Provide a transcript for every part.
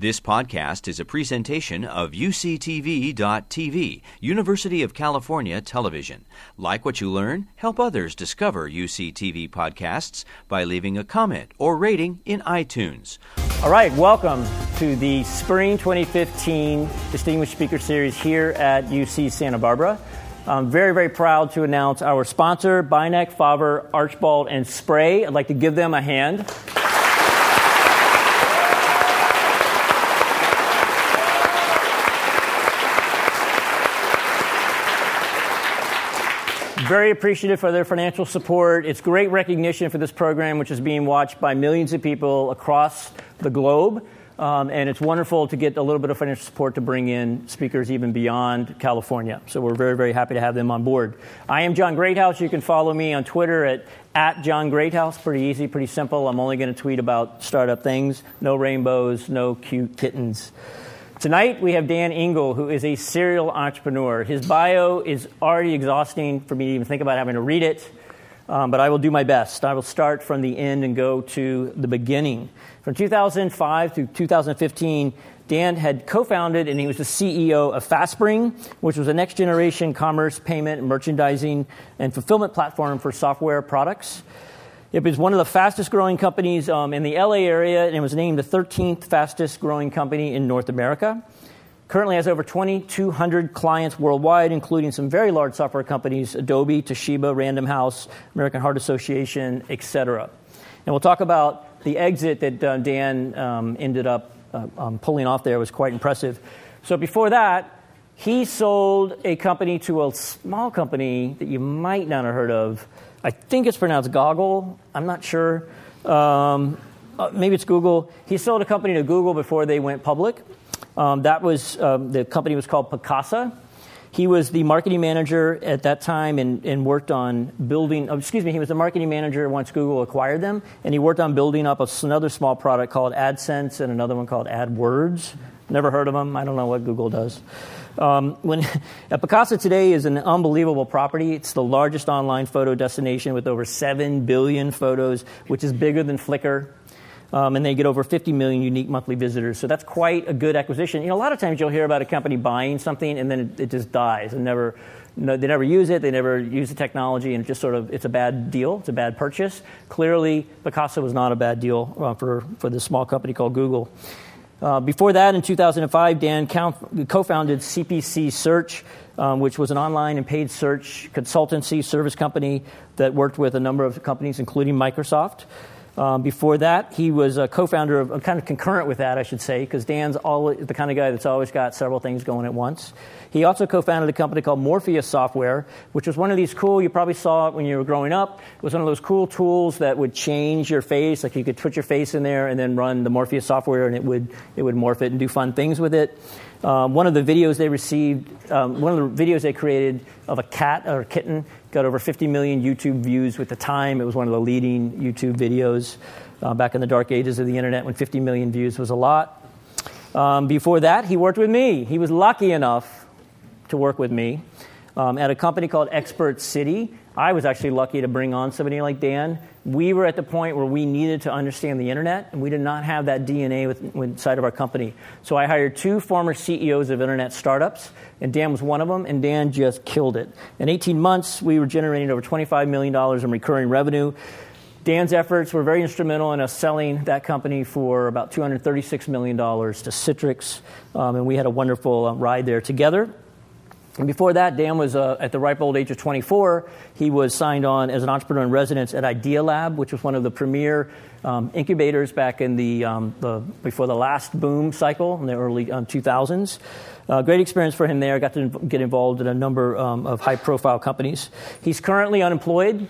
This podcast is a presentation of UCTV.tv, University of California Television. Like what you learn, help others discover UCTV podcasts by leaving a comment or rating in iTunes. All right, welcome to the Spring 2015 Distinguished Speaker Series here at UC Santa Barbara. I'm very, very proud to announce our sponsor, Beinecke, Faber, Archbold, and Spray. I'd like to give them a hand. Very appreciative for their financial support. It's great recognition for this program, which is being watched by millions of people across the globe. Um, and it's wonderful to get a little bit of financial support to bring in speakers even beyond California. So we're very, very happy to have them on board. I am John Greathouse. You can follow me on Twitter at, at John Greathouse. Pretty easy, pretty simple. I'm only going to tweet about startup things. No rainbows, no cute kittens. Tonight, we have Dan Engel, who is a serial entrepreneur. His bio is already exhausting for me to even think about having to read it, um, but I will do my best. I will start from the end and go to the beginning. From 2005 to 2015, Dan had co founded and he was the CEO of FastSpring, which was a next generation commerce, payment, merchandising, and fulfillment platform for software products. It was one of the fastest growing companies um, in the LA area, and it was named the 13th fastest growing company in North America. Currently has over 2,200 clients worldwide, including some very large software companies Adobe, Toshiba, Random House, American Heart Association, etc. And we'll talk about the exit that uh, Dan um, ended up uh, um, pulling off there, it was quite impressive. So before that, he sold a company to a small company that you might not have heard of I think it's pronounced Goggle. I'm not sure. Um, uh, maybe it's Google. He sold a company to Google before they went public. Um, that was um, the company was called Picasa. He was the marketing manager at that time and, and worked on building. Oh, excuse me, he was the marketing manager once Google acquired them, and he worked on building up another small product called AdSense and another one called AdWords. Never heard of them. I don't know what Google does. Um, when Picasa today is an unbelievable property. It's the largest online photo destination with over 7 billion photos, which is bigger than Flickr. Um, and they get over 50 million unique monthly visitors. So that's quite a good acquisition. You know, a lot of times you'll hear about a company buying something and then it, it just dies and never, no, they never use it, they never use the technology, and just sort of it's a bad deal, it's a bad purchase. Clearly, Picasa was not a bad deal uh, for, for this small company called Google. Uh, before that, in 2005, Dan co founded CPC Search, um, which was an online and paid search consultancy service company that worked with a number of companies, including Microsoft. Um, before that, he was a co-founder of, kind of concurrent with that, I should say, because Dan's always, the kind of guy that's always got several things going at once. He also co-founded a company called Morpheus Software, which was one of these cool. You probably saw it when you were growing up. It was one of those cool tools that would change your face, like you could put your face in there and then run the Morpheus software, and it would it would morph it and do fun things with it. Um, one of the videos they received, um, one of the videos they created of a cat or a kitten got over 50 million YouTube views with the time. It was one of the leading YouTube videos uh, back in the dark ages of the internet when 50 million views was a lot. Um, before that, he worked with me. He was lucky enough to work with me um, at a company called Expert City. I was actually lucky to bring on somebody like Dan. We were at the point where we needed to understand the internet, and we did not have that DNA with, inside of our company. So I hired two former CEOs of internet startups, and Dan was one of them, and Dan just killed it. In 18 months, we were generating over $25 million in recurring revenue. Dan's efforts were very instrumental in us selling that company for about $236 million to Citrix, um, and we had a wonderful uh, ride there together. And before that, Dan was uh, at the ripe old age of 24. He was signed on as an entrepreneur in residence at Idealab, which was one of the premier um, incubators back in the, um, the, before the last boom cycle in the early um, 2000s. Uh, great experience for him there. Got to get involved in a number um, of high profile companies. He's currently unemployed.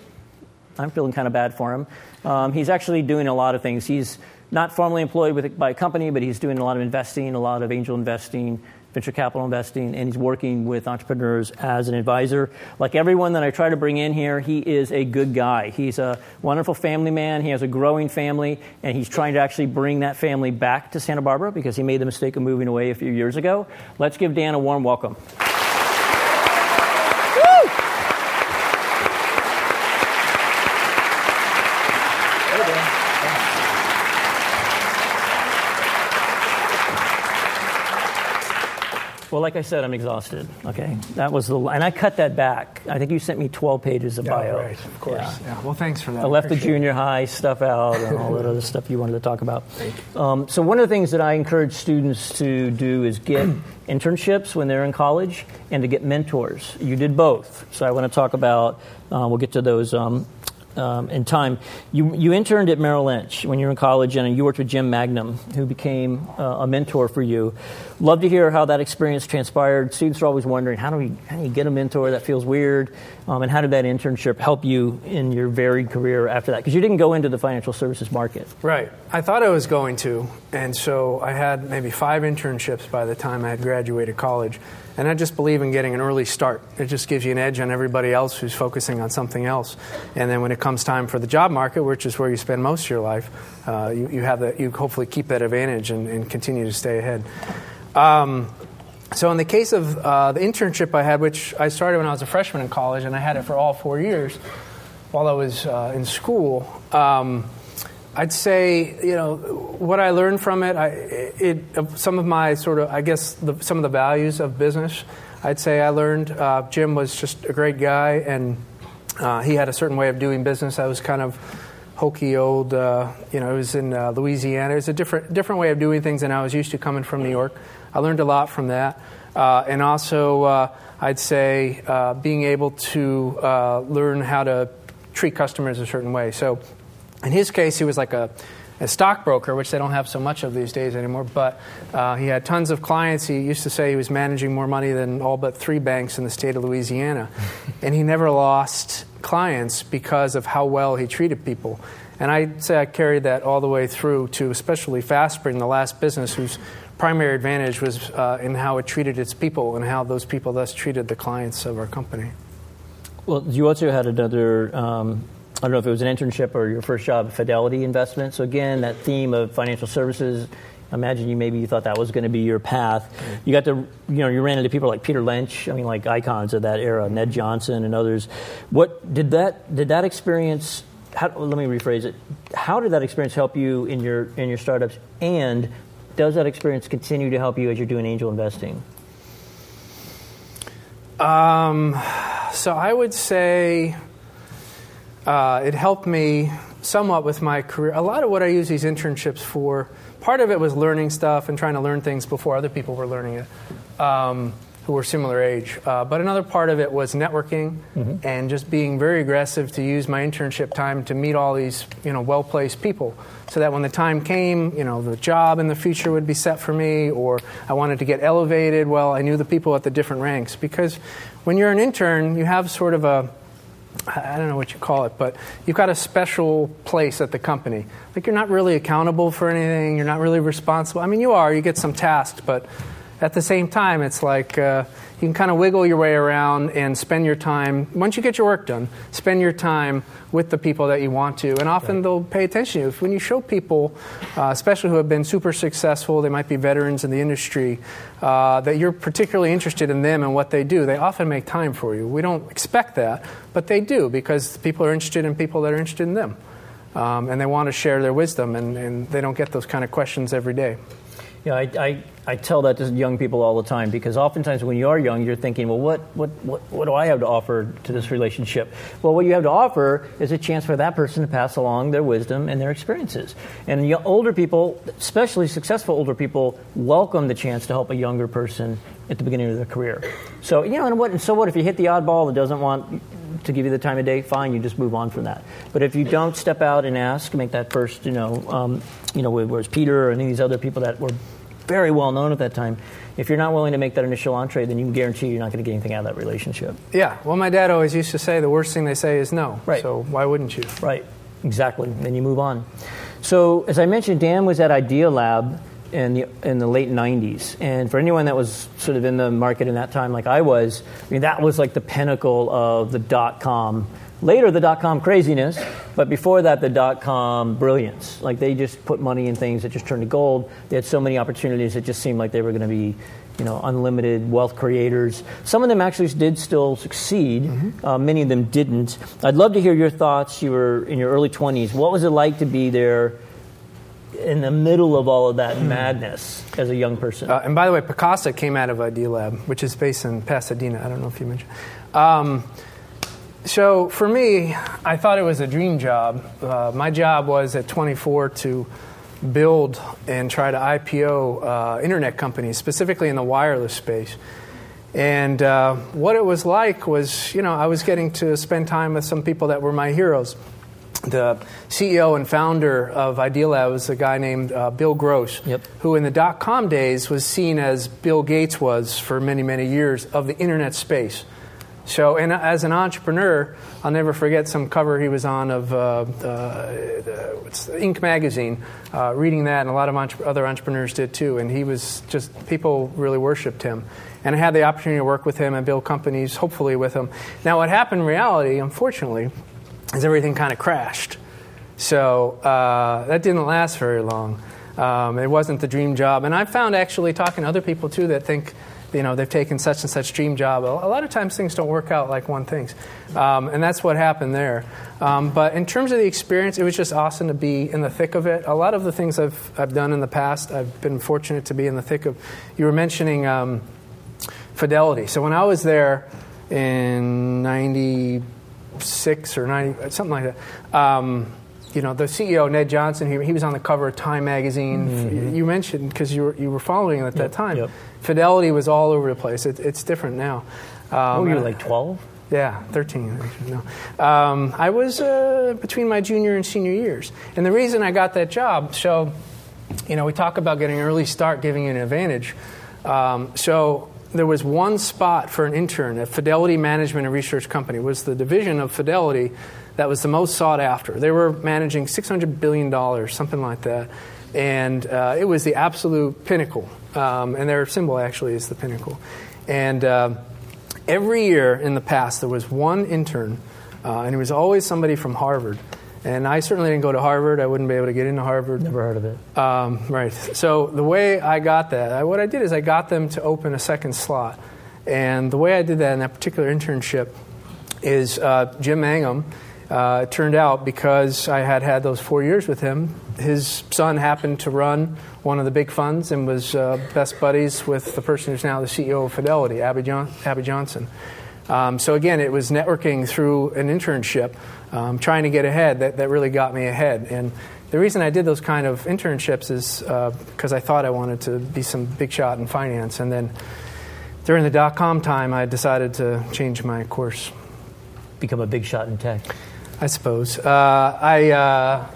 I'm feeling kind of bad for him. Um, he's actually doing a lot of things. He's not formally employed with, by a company, but he's doing a lot of investing, a lot of angel investing, venture capital investing, and he's working with entrepreneurs as an advisor. Like everyone that I try to bring in here, he is a good guy. He's a wonderful family man. He has a growing family, and he's trying to actually bring that family back to Santa Barbara because he made the mistake of moving away a few years ago. Let's give Dan a warm welcome. Well, like I said, I'm exhausted. Okay, that was the, and I cut that back. I think you sent me 12 pages of Yeah, bio. right, of course. Yeah. Well, thanks for that. I left the it. junior high stuff out and all that other stuff you wanted to talk about. Um, so one of the things that I encourage students to do is get internships when they're in college and to get mentors. You did both, so I want to talk about. Uh, we'll get to those. Um, um, in time, you, you interned at Merrill Lynch when you were in college, and you worked with Jim Magnum, who became uh, a mentor for you. Love to hear how that experience transpired. Students are always wondering how do we how do you get a mentor that feels weird, um, and how did that internship help you in your varied career after that? Because you didn't go into the financial services market. Right. I thought I was going to, and so I had maybe five internships by the time I had graduated college. And I just believe in getting an early start. It just gives you an edge on everybody else who's focusing on something else. And then when it comes time for the job market, which is where you spend most of your life, uh, you, you have that. You hopefully keep that advantage and, and continue to stay ahead. Um, so in the case of uh, the internship I had, which I started when I was a freshman in college, and I had it for all four years while I was uh, in school. Um, I'd say, you know, what I learned from it, I, it some of my sort of, I guess, the, some of the values of business. I'd say I learned. Uh, Jim was just a great guy, and uh, he had a certain way of doing business. I was kind of hokey old, uh, you know, it was in uh, Louisiana. It was a different different way of doing things than I was used to coming from New York. I learned a lot from that, uh, and also uh, I'd say being able to learn how to treat customers a certain way. So, in his case, he was like a a stockbroker, which they don't have so much of these days anymore. But uh, he had tons of clients. He used to say he was managing more money than all but three banks in the state of Louisiana. and he never lost clients because of how well he treated people. And I'd say I carried that all the way through to especially FastSpring, the last business whose primary advantage was uh, in how it treated its people and how those people thus treated the clients of our company. Well, you also had another. Um, I don't know if it was an internship or your first job, Fidelity Investment. So again, that theme of financial services. Imagine you maybe you thought that was going to be your path. You got to, you know, you ran into people like Peter Lynch. I mean, like icons of that era, Ned Johnson and others. What did that did that experience? How, let me rephrase it. How did that experience help you in your in your startups? And does that experience continue to help you as you're doing angel investing? Um, so I would say uh, it helped me somewhat with my career. A lot of what I use these internships for, part of it was learning stuff and trying to learn things before other people were learning it, um, who were similar age. Uh, but another part of it was networking and just being very aggressive to use my internship time to meet all these, you know, well-placed people, so that when the time came, you know, the job in the future would be set for me, or I wanted to get elevated. Well, I knew the people at the different ranks because when you're an intern, you have sort of a I don't know what you call it, but you've got a special place at the company. Like you're not really accountable for anything, you're not really responsible. I mean, you are, you get some tasks, but at the same time, it's like uh, you can kind of wiggle your way around and spend your time, once you get your work done, spend your time with the people that you want to. And often they'll pay attention to you. When you show people, uh, especially who have been super successful, they might be veterans in the industry, uh, that you're particularly interested in them and what they do, they often make time for you. We don't expect that, but they do because people are interested in people that are interested in them. Um, and they want to share their wisdom, and, and they don't get those kind of questions every day. Yeah, I, I, I tell that to young people all the time because oftentimes when you are young, you're thinking, well, what, what, what, what do I have to offer to this relationship? Well, what you have to offer is a chance for that person to pass along their wisdom and their experiences. And y- older people, especially successful older people, welcome the chance to help a younger person at the beginning of their career. So, you know, and what, and so what if you hit the oddball that doesn't want to give you the time of day, fine, you just move on from that. But if you don't step out and ask, make that first, you know, um, you know, whereas Peter or any of these other people that were very well known at that time, if you're not willing to make that initial entree, then you can guarantee you're not going to get anything out of that relationship. Yeah, well, my dad always used to say the worst thing they say is no. Right. So why wouldn't you? Right, exactly. Then you move on. So, as I mentioned, Dan was at Idealab in the in the late '90s, and for anyone that was sort of in the market in that time, like I was, I mean that was like the pinnacle of the dot com. Later, the dot com craziness, but before that, the dot com brilliance. Like they just put money in things that just turned to gold. They had so many opportunities; it just seemed like they were going to be you know, unlimited wealth creators. Some of them actually did still succeed. Uh, many of them didn't. I'd love to hear your thoughts. You were in your early 20s. What was it like to be there in the middle of all of that madness as a young person? Uh, and by the way, Picasa came out of Idealab, which is based in Pasadena. I don't know if you mentioned. Um, so for me, I thought it was a dream job. Uh, my job was at 24 to build and try to IPO uh, internet companies, specifically in the wireless space. And uh, what it was like was, you know, I was getting to spend time with some people that were my heroes. The CEO and founder of Idealab was a guy named uh, Bill Gross, Yep. who in the dot com days was seen as Bill Gates was for many, many years of the internet space. So, and as an entrepreneur, I'll never forget some cover he was on of uh, the, Inc. magazine, uh, reading that, and a lot of entre- other entrepreneurs did too. And he was just, people really worshiped him. And I had the opportunity to work with him and build companies, hopefully, with him. Now, what happened in reality, unfortunately, is everything kind of crashed. So uh, that didn't last very long. Um, it wasn't the dream job. And I found actually talking to other people too that think, you know, they've taken such and such dream job. A lot of times things don't work out like one thinks. Um, and that's what happened there. Um, but in terms of the experience, it was just awesome to be in the thick of it. A lot of the things I've, I've done in the past, I've been fortunate to be in the thick of. You were mentioning um, Fidelity. So when I was there in 96 or 90, something like that, um, you know, the CEO, Ned Johnson, he, he was on the cover of Time magazine. You mentioned, because you were, you were following it at that time, yep. Fidelity was all over the place. It, it's different now. Um, oh, you were like 12? yeah, 13. actually, No. Um, I was uh, between my junior and senior years. And the reason I got that job, so, you know, we talk about getting an early start, giving you an advantage. Um, so there was one spot for an intern at Fidelity Management and Research Company, was the division of Fidelity that was the most sought after. They were managing $600 billion, something like that. And uh, it was the absolute pinnacle. Um, and their symbol actually is the pinnacle. And... Uh, every year in the past there was one intern uh, and it was always somebody from harvard. And i certainly didn't go to harvard. I wouldn't be able to get into harvard. Never heard of it. um, right. So the way i got that I, what i did is i got them to open a second slot. And the way i did that in that particular internship is uh, jim mangum uh, it turned out because i had had those four years with him his son happened to run one of the big funds and was uh, best buddies with the person who's now the ceo of fidelity abby, John- abby johnson um, so again, it was networking through an internship, um, trying to get ahead. That, that really got me ahead. And the reason I did those kind of internships is because I thought I wanted to be some big shot in finance. And then during the dot com time, I decided to change my course. Become a big shot in tech. I suppose. Uh, I, uh,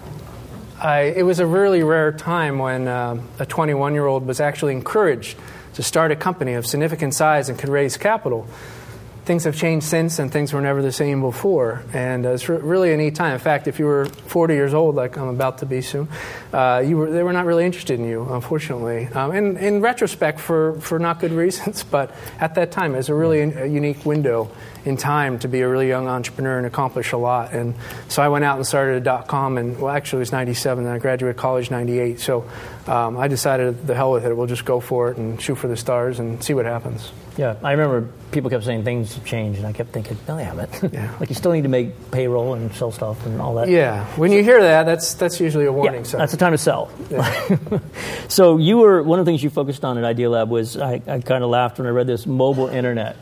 I, it was a really rare time when uh, a 21 year old was actually encouraged to start a company of significant size and could raise capital. Things have changed since, and things were never the same before. And uh, it's re- really a neat time. In fact, if you were 40 years old, like I'm about to be soon, uh, you were, they were not really interested in you, unfortunately. Um, and in retrospect, for, for not good reasons, but at that time, it was a really a unique window in time to be a really young entrepreneur and accomplish a lot. And so I went out and started a dot com, and well, actually, it was 97, and I graduated college 98. So um, I decided, the hell with it, we'll just go for it and shoot for the stars and see what happens. Yeah, I remember people kept saying things have changed, and I kept thinking, no, they haven't. Yeah. like you still need to make payroll and sell stuff and all that. Yeah, when you hear that, that's that's usually a warning. Yeah, sign. that's the time to sell. so you were one of the things you focused on at Idealab was I, I kind of laughed when I read this mobile internet.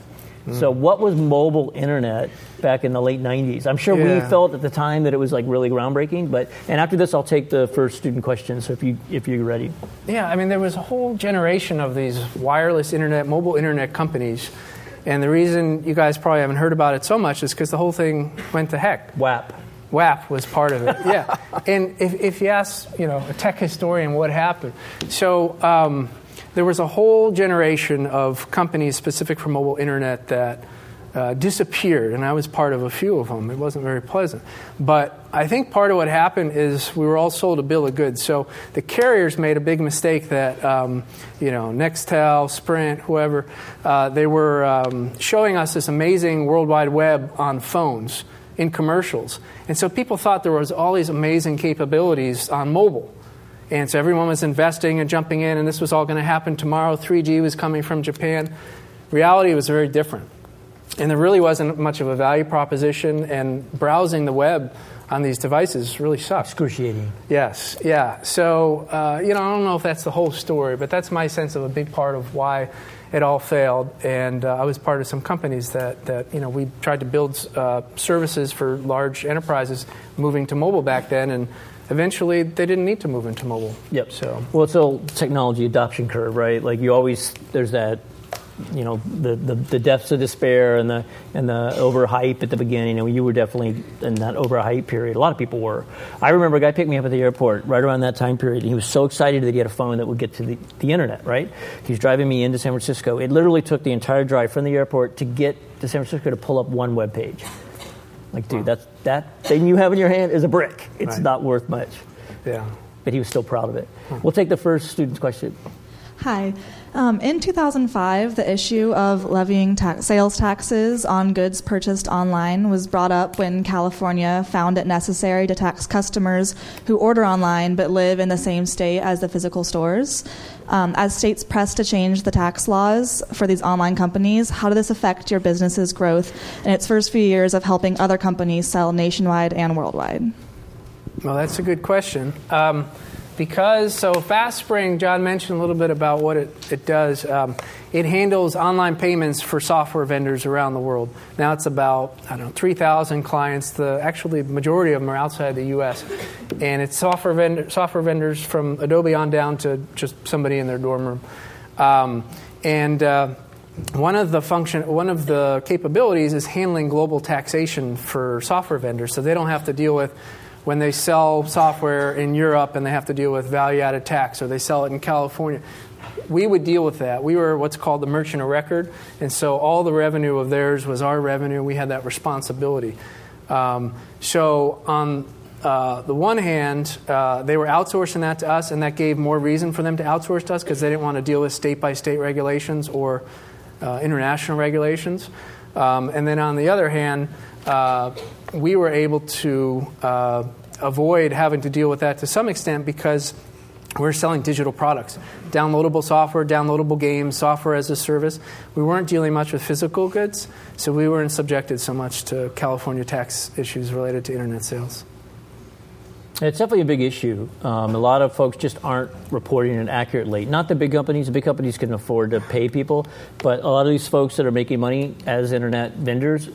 Mm. So what was mobile internet back in the late '90s? I'm sure we felt at the time that it was like really groundbreaking. But and after this, I'll take the first student question. So if you if you're ready, Yeah, I mean, there was a whole generation of these wireless internet, mobile internet companies. And the reason you guys probably haven't heard about it so much is because the whole thing went to heck. WAP. WAP was part of it, yeah. And if, if you ask, you know, a tech historian what happened, so um, there was a whole generation of companies specific for mobile internet that uh, disappeared, and I was part of a few of them. It wasn't very pleasant, but I think part of what happened is we were all sold a bill of goods. So the carriers made a big mistake that um, you know Nextel, Sprint, whoever, uh, they were um, showing us this amazing World Wide Web on phones in commercials. And so people thought there was all these amazing capabilities on mobile. And so everyone was investing and jumping in, and this was all going to happen tomorrow. 3G was coming from Japan. Reality was very different. And there really wasn't much of a value proposition, and browsing the web on these devices really suck. Excruciating. Yes, yeah. So, uh, you know, I don't know if that's the whole story, but that's my sense of a big part of why it all failed. And uh, I was part of some companies that, that, you know, we tried to build uh, services for large enterprises moving to mobile back then, and eventually they didn't need to move into mobile. Yep. So, well, it's a technology adoption curve, right? Like you always, there's that you know the, the, the depths of despair and the and the overhype at the beginning. And you were definitely in that overhype period. A lot of people were. I remember a guy picked me up at the airport right around that time period. And he was so excited that he had a phone that would get to the, the internet right? He's driving me into san francisco. It literally took the entire drive from the airport to get to san francisco to pull up one web page like dude that's that thing you have in your hand is a brick it's Right. not worth much yeah. but he was still proud of it we'll take the first student's question Hi. Um, in 2005, the issue of levying ta- sales taxes on goods purchased online was brought up when California found it necessary to tax customers who order online but live in the same state as the physical stores. Um, as states press to change the tax laws for these online companies, how did this affect your business's growth in its first few years of helping other companies sell nationwide and worldwide? Well, that's a good question. Um, because, so FastSpring, John mentioned a little bit about what it, it does. Um, it handles online payments for software vendors around the world. Now it's about, I don't know, 3,000 clients. The Actually, the majority of them are outside the U.S. And it's software, vendor, software vendors from Adobe on down to just somebody in their dorm room. Um, and uh, one of the function, one of the capabilities is handling global taxation for software vendors, so they don't have to deal with when they sell software in Europe and they have to deal with value-added tax, or they sell it in California. We would deal with that. We were what's called the merchant of record, and so all the revenue of theirs was our revenue. We had that responsibility. Um, so on uh, the one hand, uh, they were outsourcing that to us, and that gave more reason for them to outsource to us because they didn't want to deal with state by state regulations or uh, international regulations. Um, and then on the other hand, uh, we were able to uh, avoid having to deal with that to some extent because we're selling digital products downloadable software, downloadable games, software as a service. We weren't dealing much with physical goods, so we weren't subjected so much to California tax issues related to internet sales. It's definitely a big issue. Um, a lot of folks just aren't reporting it accurately. Not the big companies. The big companies can afford to pay people, but a lot of these folks that are making money as internet vendors,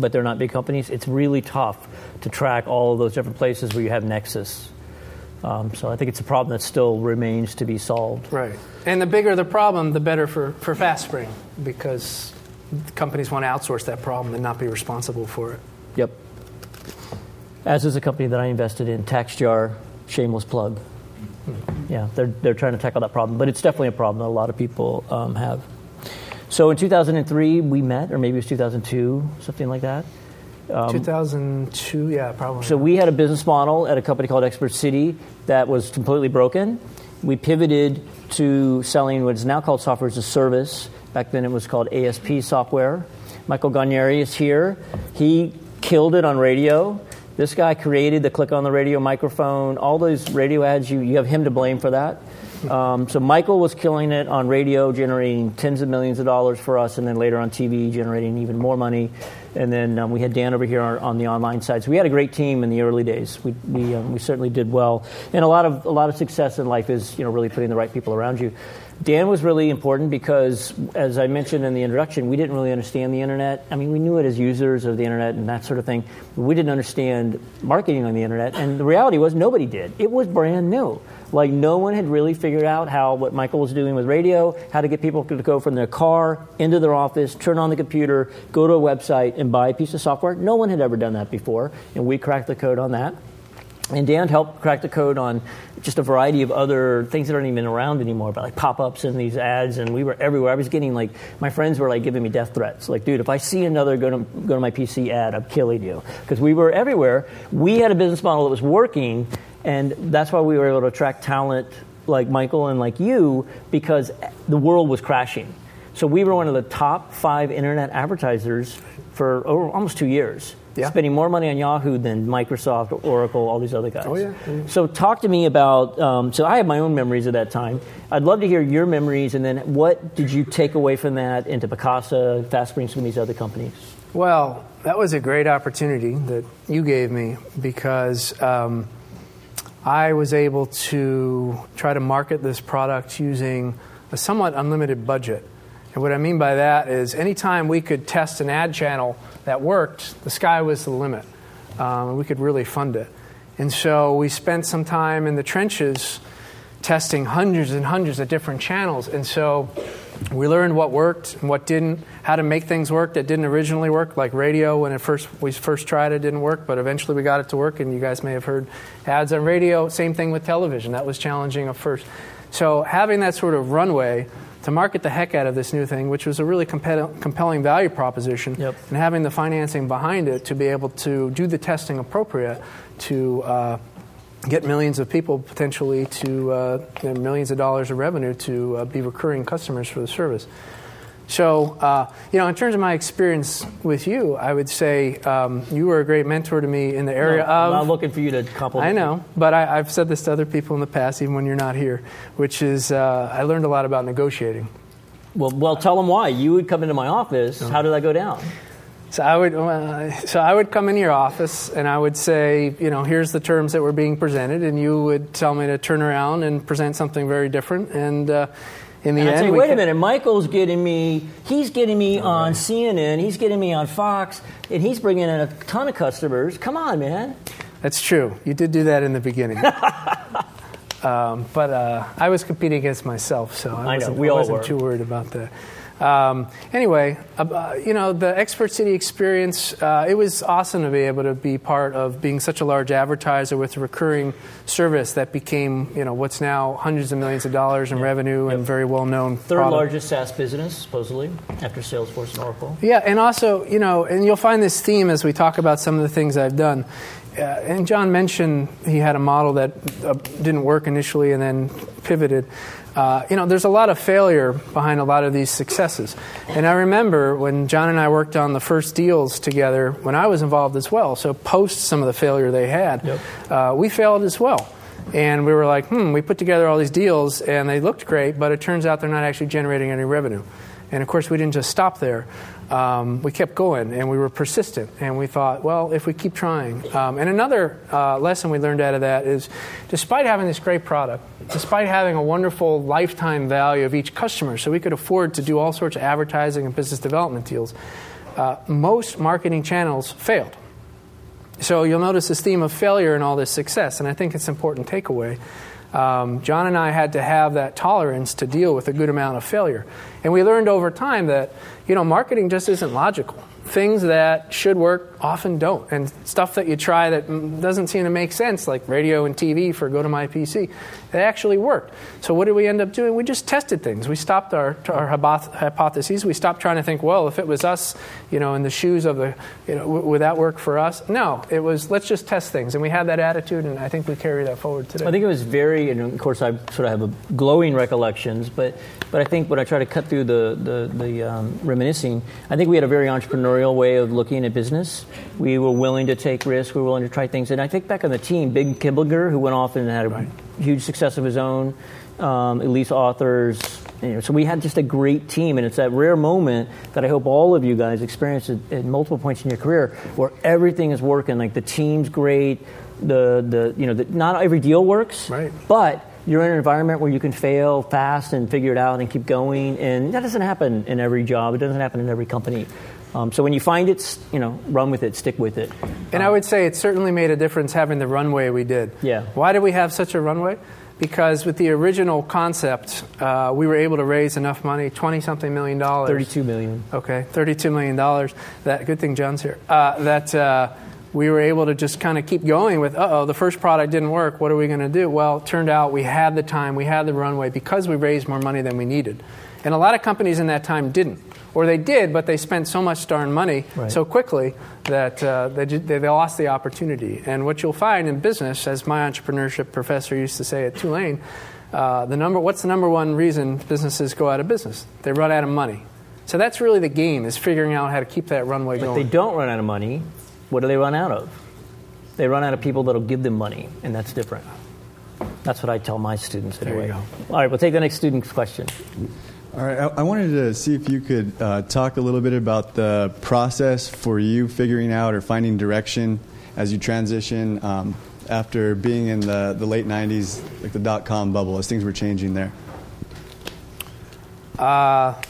but they're not big companies, it's really tough to track all of those different places where you have nexus. Um, so I think it's a problem that still remains to be solved. Right. And the bigger the problem, the better for, for FastSpring because companies want to outsource that problem and not be responsible for it. Yep. As is a company that I invested in, TaxJar, shameless plug. Yeah, they're, they're trying to tackle that problem, but it's definitely a problem that a lot of people um, have. So in 2003, we met, or maybe it was 2002, something like that. 2002, yeah, probably. Um, So we had a business model at a company called Expert City that was completely broken. We pivoted to selling what is now called software as a service. Back then it was called ASP software. Michael Gagneri is here. He killed it on radio. This guy created the click on the radio microphone, all those radio ads, you, you have him to blame for that. Um, so Michael was killing it on radio, generating tens of millions of dollars for us, and then later on TV, generating even more money. And then um, we had Dan over here on, on the online side. So we had a great team in the early days. We, we, um, we certainly did well. And a lot of a lot of success in life is you know really putting the right people around you. Dan was really important because, as I mentioned in the introduction, we didn't really understand the internet. I mean, we knew it as users of the internet and that sort of thing. But we didn't understand marketing on the internet. And the reality was, nobody did. It was brand new. Like, no one had really figured out how what Michael was doing with radio, how to get people to go from their car into their office, turn on the computer, go to a website, and buy a piece of software. No one had ever done that before. And we cracked the code on that. And Dan helped crack the code on just a variety of other things that aren't even around anymore, but like pop-ups and these ads, and we were everywhere. I was getting like my friends were like giving me death threats, like, dude, if I see another go to GoToMyPC ad, I'm killing you, because we were everywhere. We had a business model that was working, and that's why we were able to attract talent like Michael and like you, because the world was crashing. So we were one of the top five internet advertisers for over, almost two years Yeah. spending more money on Yahoo than Microsoft, Oracle, all these other guys. Oh, yeah. Yeah. So talk to me about. Um, so I have my own memories of that time. I'd love to hear your memories, and then what did you take away from that into Picasa, FastSpring, some of these other companies? Well, that was a great opportunity that you gave me because um, I was able to try to market this product using a somewhat unlimited budget. And what I mean by that is anytime we could test an ad channel that worked, the sky was the limit. Um, we could really fund it. And so we spent some time in the trenches testing hundreds and hundreds of different channels. And so we learned what worked and what didn't, how to make things work that didn't originally work, like radio when it first we first tried it didn't work, but eventually we got it to work. And you guys may have heard ads on radio. Same thing with television. That was challenging at first. So having that sort of runway to market the heck out of this new thing, which was a really compel- compelling value proposition, Yep. and having the financing behind it to be able to do the testing appropriate to uh, get millions of people potentially to uh, you know, millions of dollars of revenue to uh, be recurring customers for the service. So, uh, you know, in terms of my experience with you, I would say um, you were a great mentor to me in the area No, I'm not looking for you to compliment. I know, but I, I've said this to other people in the past, even when you're not here, which is uh, I learned a lot about negotiating. Well, well, tell them why. You would come into my office. How did that go down? So I would, uh, so I would come into your office and I would say, you know, here's the terms that were being presented, and you would tell me to turn around and present something very different. And uh, in the And I'd end, say, wait a minute, Michael's getting me, he's getting me on CNN, he's getting me on Fox, and he's bringing in a ton of customers. Come on, man. That's true. You did do that in the beginning. um, but uh, I was competing against myself, so I I wasn't, we I wasn't were. too worried about that. Um, anyway, uh, you know, the Expert City experience, uh, it was awesome to be able to be part of being such a large advertiser with a recurring service that became, you know, what's now hundreds of millions of dollars in revenue and very well known. Third largest SaaS business, supposedly, after Salesforce and Oracle. Yeah, and also, you know, and you'll find this theme as we talk about some of the things I've done. Uh, and John mentioned he had a model that uh, didn't work initially and then pivoted. Uh, you know, there's a lot of failure behind a lot of these successes. And I remember when John and I worked on the first deals together, when I was involved as well. So post some of the failure they had, Yep. uh, we failed as well. And we were like, hmm, we put together all these deals and they looked great, but it turns out they're not actually generating any revenue. And of course, we didn't just stop there. Um, we kept going and we were persistent. And we thought, well, if we keep trying. Um, and another uh, lesson we learned out of that is despite having this great product, despite having a wonderful lifetime value of each customer, so we could afford to do all sorts of advertising and business development deals, uh, most marketing channels failed. So you'll notice this theme of failure and all this success, and I think it's an important takeaway. Um, John and I had to have that tolerance to deal with a good amount of failure. And we learned over time that, you know, marketing just isn't logical. Things that should work often don't. And stuff that you try that mm, doesn't seem to make sense, like radio and TV for GoToMyPC, they actually worked. So what did we end up doing? We just tested things. We stopped our, our hypotheses. We stopped trying to think, well, if it was us, you know, in the shoes of the, you know, w- would that work for us? No, it was let's just test things. And we had that attitude, and I think we carry that forward today. I think it was very, and of course, I sort of have a glowing recollections, but, but I think when I try to cut through the, the, the um, reminiscing, I think we had a very entrepreneurial way of looking at business. We were willing to take risks, we were willing to try things. And I think back on the team, Big Kiblinger, who went off and had a huge success of his own, um, Elise Authors. You know, so we had just a great team, and it's that rare moment that I hope all of you guys experience at, at multiple points in your career where everything is working. Like the team's great, the the you know the, not every deal works, Right. But you're in an environment where you can fail fast and figure it out and keep going, and that doesn't happen in every job. It doesn't happen in every company. Um, so when you find it, you know, run with it, stick with it. And I would say it certainly made a difference having the runway we did. Yeah. Why did we have such a runway? Because with the original concept, uh, we were able to raise enough money, twenty something million dollars. Thirty-two million. Okay, thirty-two million dollars. That good thing John's here. Uh, that uh, we were able to just kind of keep going with. Uh oh, the first product didn't work. What are we going to do? Well, it turned out we had the time, we had the runway because we raised more money than we needed, and a lot of companies in that time didn't, or they did, but they spent so much darn money Right. so quickly that uh, they, they lost the opportunity. And what you'll find in business, as my entrepreneurship professor used to say at Tulane. Uh, the number, what's the number one reason businesses go out of business? They run out of money. So that's really the game is figuring out how to keep that runway But going. If they don't run out of money. What do they run out of? They run out of people that'll give them money, and that's different. That's what I tell my students you anyway. go. All right, we'll take the next student's question. All right, I, I wanted to see if you could uh, talk a little bit about the process for you figuring out or finding direction as you transition um, after being in the, the late 90s, like the dot com bubble, as things were changing there. Uh,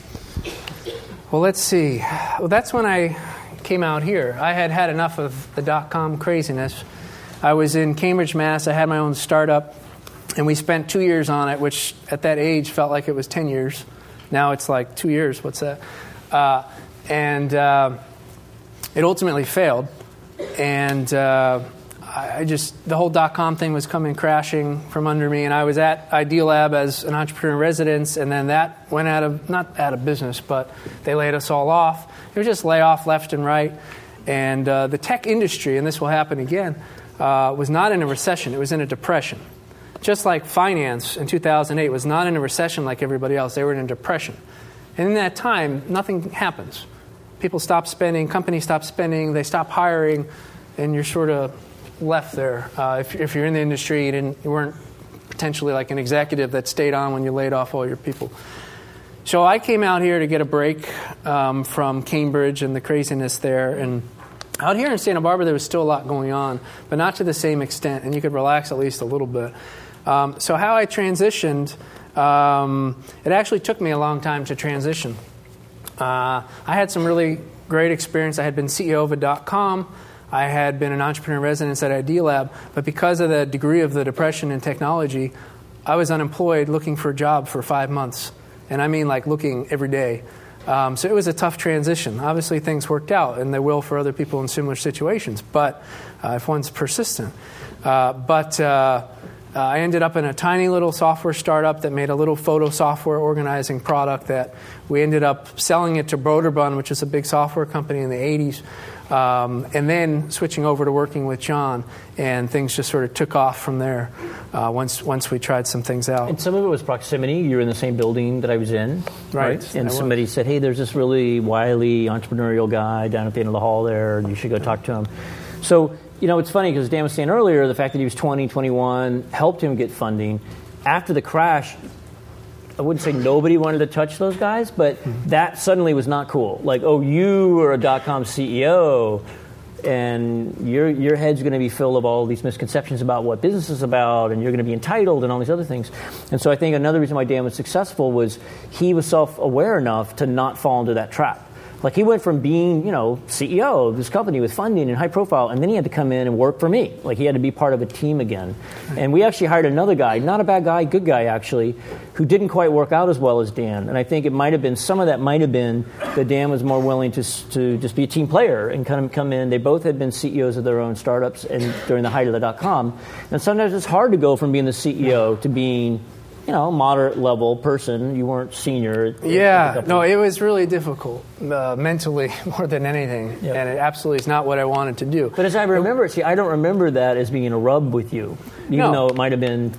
well, let's see. Well, that's when I came out here. I had had enough of the dot com craziness. I was in Cambridge, Mass. I had my own startup, and we spent two years on it, which at that age felt like it was 10 years. Now it's like two years. What's that? Uh, and uh, it ultimately failed. And uh, I just, the whole dot com thing was coming crashing from under me. And I was at Idealab as an entrepreneur in residence, and then that went out of, not out of business, but they laid us all off. It was just layoff left and right. And uh, the tech industry, and this will happen again, uh, was not in a recession, it was in a depression just like finance in 2008 was not in a recession like everybody else, they were in a depression. And in that time, nothing happens. People stop spending, companies stop spending, they stop hiring, and you're sort of left there. Uh, if, if, you're in the industry, you, didn't, you weren't potentially like an executive that stayed on when you laid off all your people. So I came out here to get a break um, from Cambridge and the craziness there. And out here in Santa Barbara, there was still a lot going on, but not to the same extent, and you could relax at least a little bit. Um, so, how I transitioned, um, it actually took me a long time to transition. Uh, I had some really great experience. I had been CEO of a dot com. I had been an entrepreneur in residence at Idealab, but because of the degree of the depression in technology, I was unemployed looking for a job for five months. And I mean like looking every day. Um, so it was a tough transition. Obviously, things worked out, and they will for other people in similar situations, but uh, if one's persistent. Uh, but uh, I ended up in a tiny little software startup that made a little photo software organizing product that we ended up selling it to Broderbund, which is a big software company in the 80s. Um, and then switching over to working with John, and things just sort of took off from there. Uh, once once we tried some things out, and some of it was proximity. You were in the same building that I was in, right? right? And somebody said, "Hey, there's this really wily entrepreneurial guy down at the end of the hall there. You should go talk to him." So you know, it's funny because Dan was saying earlier the fact that he was 20, 21 helped him get funding. After the crash, I wouldn't say nobody wanted to touch those guys, but that suddenly was not cool. Like, oh, you are a dot com CEO, and your your head's going to be filled of all these misconceptions about what business is about, and you're going to be entitled and all these other things. And so I think another reason why Dan was successful was he was self aware enough to not fall into that trap. Like he went from being, you know, CEO of this company with funding and high profile, and then he had to come in and work for me. Like he had to be part of a team again. And we actually hired another guy, not a bad guy, good guy actually, who didn't quite work out as well as Dan. And I think it might have been some of that might have been that Dan was more willing to to just be a team player and kind of come in. They both had been CEOs of their own startups and during the height of the dot com. And sometimes it's hard to go from being the CEO to being you know, moderate level person. You weren't senior. Yeah, no, it was really difficult uh, mentally more than anything, yep. and it absolutely is not what I wanted to do. But as I remember, see, I don't remember that as being a rub with you, even no. though it might have been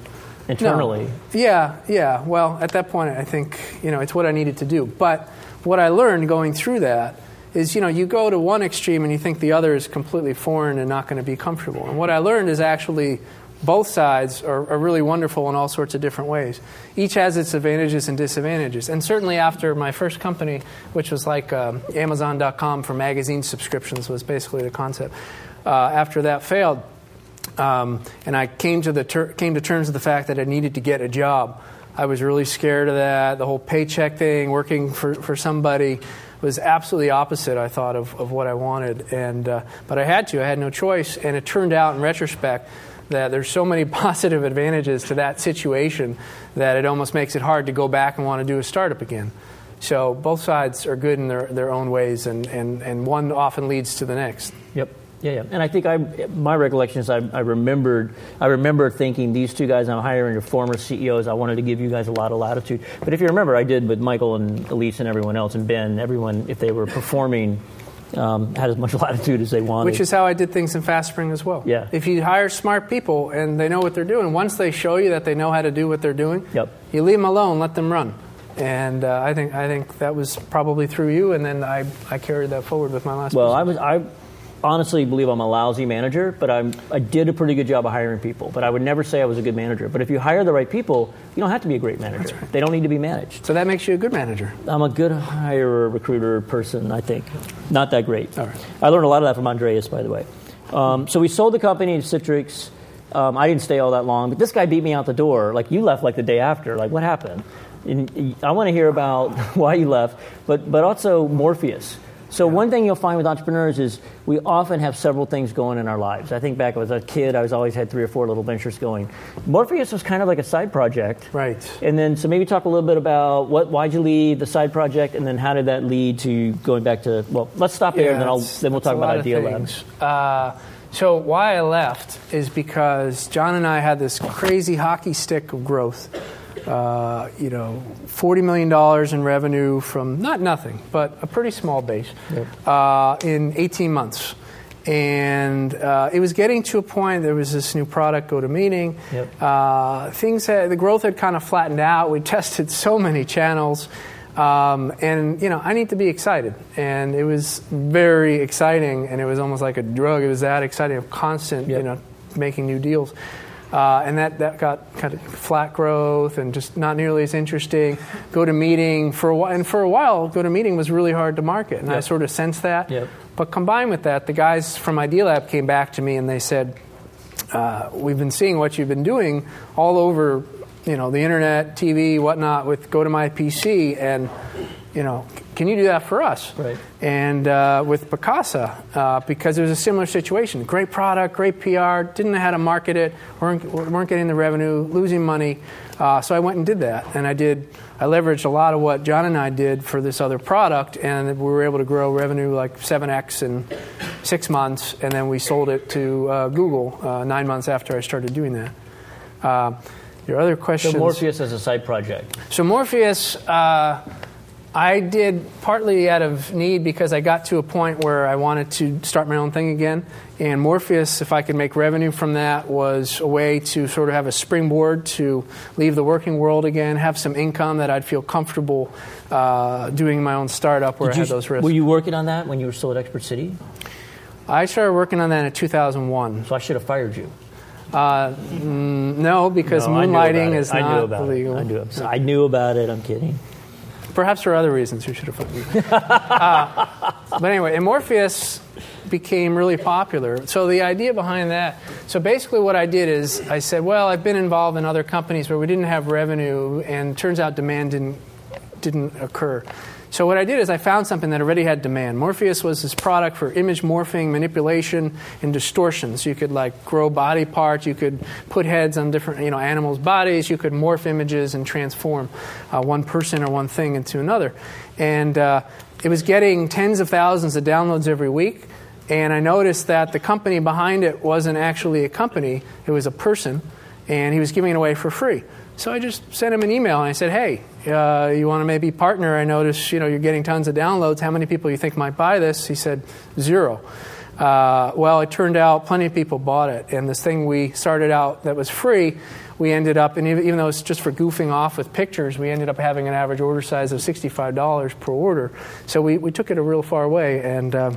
internally. No. Yeah, yeah. Well, at that point, I think you know it's what I needed to do. But what I learned going through that is you know you go to one extreme and you think the other is completely foreign and not going to be comfortable. And what I learned is actually both sides are, are, really wonderful in all sorts of different ways. Each has its advantages and disadvantages. And certainly after my first company, which was like um, Amazon.com for magazine subscriptions, was basically the concept. Uh, after that failed, um, and I came to the ter- came to terms with the fact that I needed to get a job. I was really scared of that. The whole paycheck thing, working for, for somebody, was absolutely opposite. I thought of, of what I wanted, and uh, but I had to. I had no choice, and it turned out, in retrospect, that there's so many positive advantages to that situation that it almost makes it hard to go back and want to do a startup again. So both sides are good in their, their own ways, and, and, and one often leads to the next. Yep. Yeah, yeah. And I think I, my recollection is I, I remembered, I remember thinking these two guys I'm hiring are former CEOs. I wanted to give you guys a lot of latitude. But if you remember, I did with Michael and Elise and everyone else and Ben, everyone, if they were performing um, had as much latitude as they wanted. Which is how I did things in FastSpring as well. Yeah. If you hire smart people and they know what they're doing, once they show you that they know how to do what they're doing, yep. you leave them alone, let them run. And uh, I think I think that was probably through you, and then I, I carried that forward with my last. Well, I was I honestly believe I'm a lousy manager, but I'm, I did a pretty good job of hiring people. But I would never say I was a good manager. But if you hire the right people, you don't have to be a great manager. Right. They don't need to be managed. So that makes you a good manager. I'm a good hirer, recruiter person, I think. Not that great. All right. I learned a lot of that from Andreas, by the way. Um, so we sold the company to Citrix. Um, I didn't stay all that long, but this guy beat me out the door. Like you left like the day after. Like what happened? And I want to hear about why you left, but but also Morpheus. So yeah. one thing you'll find with entrepreneurs is we often have several things going in our lives. I think back as a kid, I was always had three or four little ventures going. Morpheus was kind of like a side project, right? And then so maybe talk a little bit about what why'd you leave the side project, and then how did that lead to going back to well, let's stop here, yeah, and then I'll then we'll talk about Idea Labs. Uh, so why I left is because John and I had this crazy hockey stick of growth. Uh, you know, $40 million in revenue from not nothing, but a pretty small base yep. uh, in 18 months. And uh, it was getting to a point, there was this new product, GoToMeeting. Yep. Uh, things had, the growth had kind of flattened out. We tested so many channels. Um, and you know, I need to be excited, and it was very exciting, and it was almost like a drug. It was that exciting, of constant, yep. you know, making new deals. Uh, and that, that got kind of flat growth and just not nearly as interesting. GoToMeeting for a while, and for a while, GoToMeeting was really hard to market, and yep. I sort of sensed that. Yep. But combined with that, the guys from Idealab came back to me and they said, uh, "We've been seeing what you've been doing all over, you know, the internet, TV, whatnot, with GoToMyPC, and you know, can you do that for us? Right. And uh, with Picasa, uh, because it was a similar situation. Great product, great PR, didn't know how to market it, weren't, weren't getting the revenue, losing money. Uh, so I went and did that. And I did, I leveraged a lot of what John and I did for this other product, and we were able to grow revenue like 7x in six months. And then we sold it to uh, Google uh, nine months after I started doing that. Uh, your other questions. So Morpheus as a side project. So Morpheus, I did partly out of need because I got to a point where I wanted to start my own thing again. And Morpheus, if I could make revenue from that, was a way to sort of have a springboard to leave the working world again, have some income that I'd feel comfortable uh, doing my own startup where did I had those risks. Were you working on that when you were still at Expertcity? I started working on that in 2001. So I should have fired you. Uh, mm, no, because no, moonlighting is not illegal. I knew, I knew about it. I'm kidding. Perhaps for other reasons you should have uh, but anyway, Morpheus became really popular. So the idea behind that, so basically what I did is I said, well, I've been involved in other companies where we didn't have revenue, and turns out demand didn't didn't occur. So what I did is I found something that already had demand. Morpheus was this product for image morphing, manipulation, and distortion. So you could like grow body parts, you could put heads on different you know animals' bodies, you could morph images and transform uh, one person or one thing into another. And uh, it was getting tens of thousands of downloads every week. And I noticed that the company behind it wasn't actually a company; it was a person, and he was giving it away for free. So I just sent him an email and I said, "Hey, uh, you want to maybe partner? I notice you know you're getting tons of downloads. How many people you think might buy this?" He said, zero. Uh, well, it turned out plenty of people bought it, and this thing we started out that was free, we ended up, and even though it's just for goofing off with pictures, we ended up having an average order size of $65 per order. So we, we took it a real far way, and uh,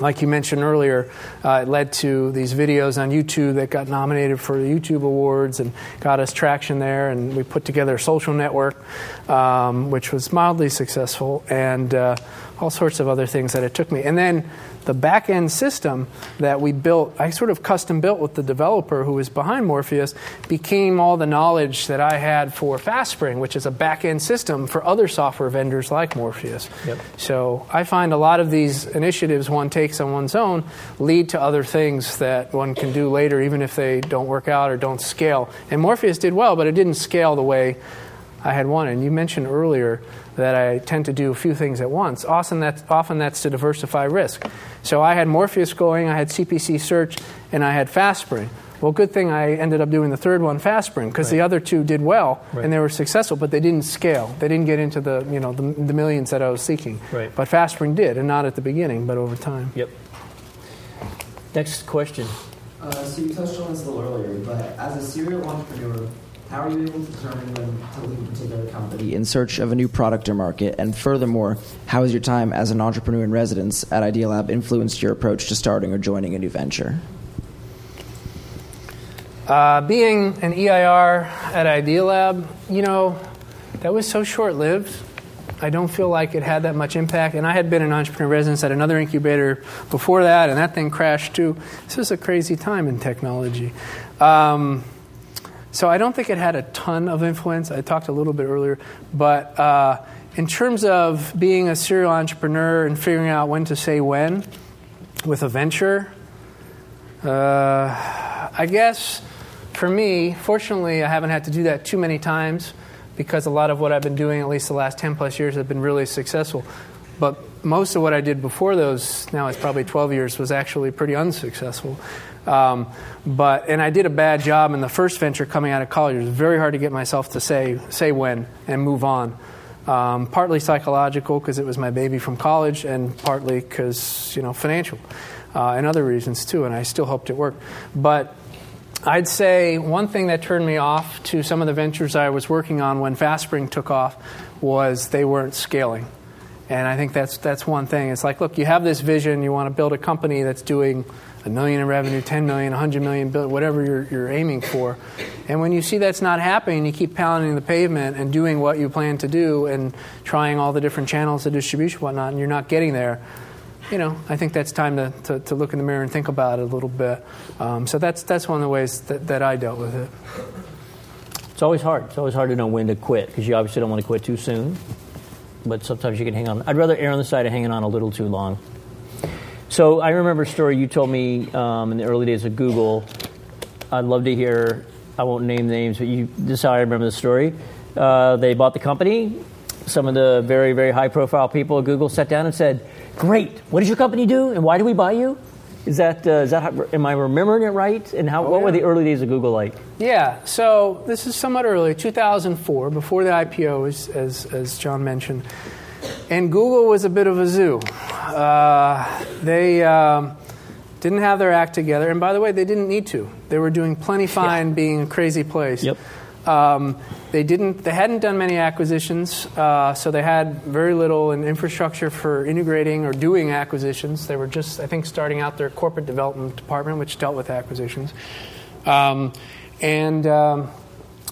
like you mentioned earlier, uh, it led to these videos on YouTube that got nominated for the YouTube Awards and got us traction there. And we put together a social network, um, which was mildly successful, and uh, all sorts of other things that it took me. And then the back end system that we built, I sort of custom built with the developer who was behind Morpheus, became all the knowledge that I had for FastSpring, which is a back end system for other software vendors like Morpheus. Yep. So I find a lot of these initiatives one takes on one's own lead to other things that one can do later, even if they don't work out or don't scale. And Morpheus did well, but it didn't scale the way I had wanted. And you mentioned earlier that I tend to do a few things at once. Often that's, often that's to diversify risk. So I had Morpheus going, I had CPC Search, and I had FastSpring. Well, good thing I ended up doing the third one, FastSpring, because right. the other two did well right. and they were successful, but they didn't scale. They didn't get into the you know the, the millions that I was seeking. Right. But FastSpring did, and not at the beginning, but over time. Yep. Next question. Uh, so you touched on this a little earlier, but as a serial entrepreneur, How are you able to determine when to leave a particular company in search of a new product or market? And furthermore, how has your time as an entrepreneur in residence at Idealab influenced your approach to starting or joining a new venture? Uh, being an EIR at Idealab, you know, that was so short lived. I don't feel like it had that much impact. And I had been an entrepreneur in residence at another incubator before that, and that thing crashed too. This was a crazy time in technology. Um, so I don't think it had a ton of influence. I talked a little bit earlier, but uh, in terms of being a serial entrepreneur and figuring out when to say when with a venture, uh, I guess for me, fortunately, I haven't had to do that too many times because a lot of what I've been doing, at least the last 10 plus years, have been really successful. But most of what I did before those, now it's probably 12 years, was actually pretty unsuccessful. Um, but and I did a bad job in the first venture coming out of college. It was very hard to get myself to say say when and move on. Um, partly psychological because it was my baby from college, and partly because you know financial uh, and other reasons too. And I still hoped it worked, but. I'd say one thing that turned me off to some of the ventures I was working on when FastSpring took off was they weren't scaling. And I think that's that's one thing. It's like, look, you have this vision, you want to build a company that's doing a million in revenue, 10 million, 100 million, whatever you're, you're aiming for. And when you see that's not happening, you keep pounding the pavement and doing what you plan to do and trying all the different channels of distribution, whatnot, and you're not getting there. You know, I think that's time to, to, to look in the mirror and think about it a little bit. Um, so that's, that's one of the ways that, that I dealt with it. It's always hard. It's always hard to know when to quit because you obviously don't want to quit too soon. But sometimes you can hang on. I'd rather err on the side of hanging on a little too long. So I remember a story you told me um, in the early days of Google. I'd love to hear. I won't name names, but you, this is how I remember the story. Uh, they bought the company. Some of the very, very high-profile people at Google sat down and said, "Great. What does your company do, and why do we buy you?" Is that uh, is that how, am I remembering it right? And how oh, what yeah. were the early days of Google like? Yeah, so this is somewhat early, 2004, before the IPO, as as, as John mentioned. And Google was a bit of a zoo. Uh, they um, didn't have their act together. And by the way, they didn't need to. They were doing plenty fine yeah. being a crazy place. Yep. Um, they didn't. They hadn't done many acquisitions, uh, so they had very little in infrastructure for integrating or doing acquisitions. They were just, I think, starting out their corporate development department, which dealt with acquisitions, um, and um,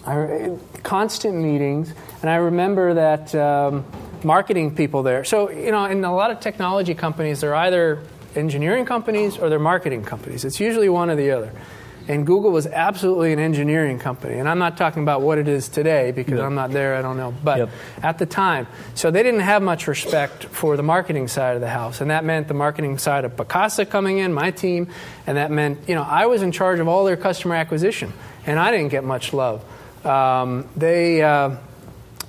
I, constant meetings. And I remember that um, marketing people there. So, you know, in a lot of technology companies, they're either engineering companies or they're marketing companies. It's usually one or the other. And Google was absolutely an engineering company. And I'm not talking about what it is today because yep. I'm not there, I don't know. But yep. at the time, so they didn't have much respect for the marketing side of the house. And that meant the marketing side of Picasa coming in, my team. And that meant, you know, I was in charge of all their customer acquisition. And I didn't get much love. Um, they. Uh,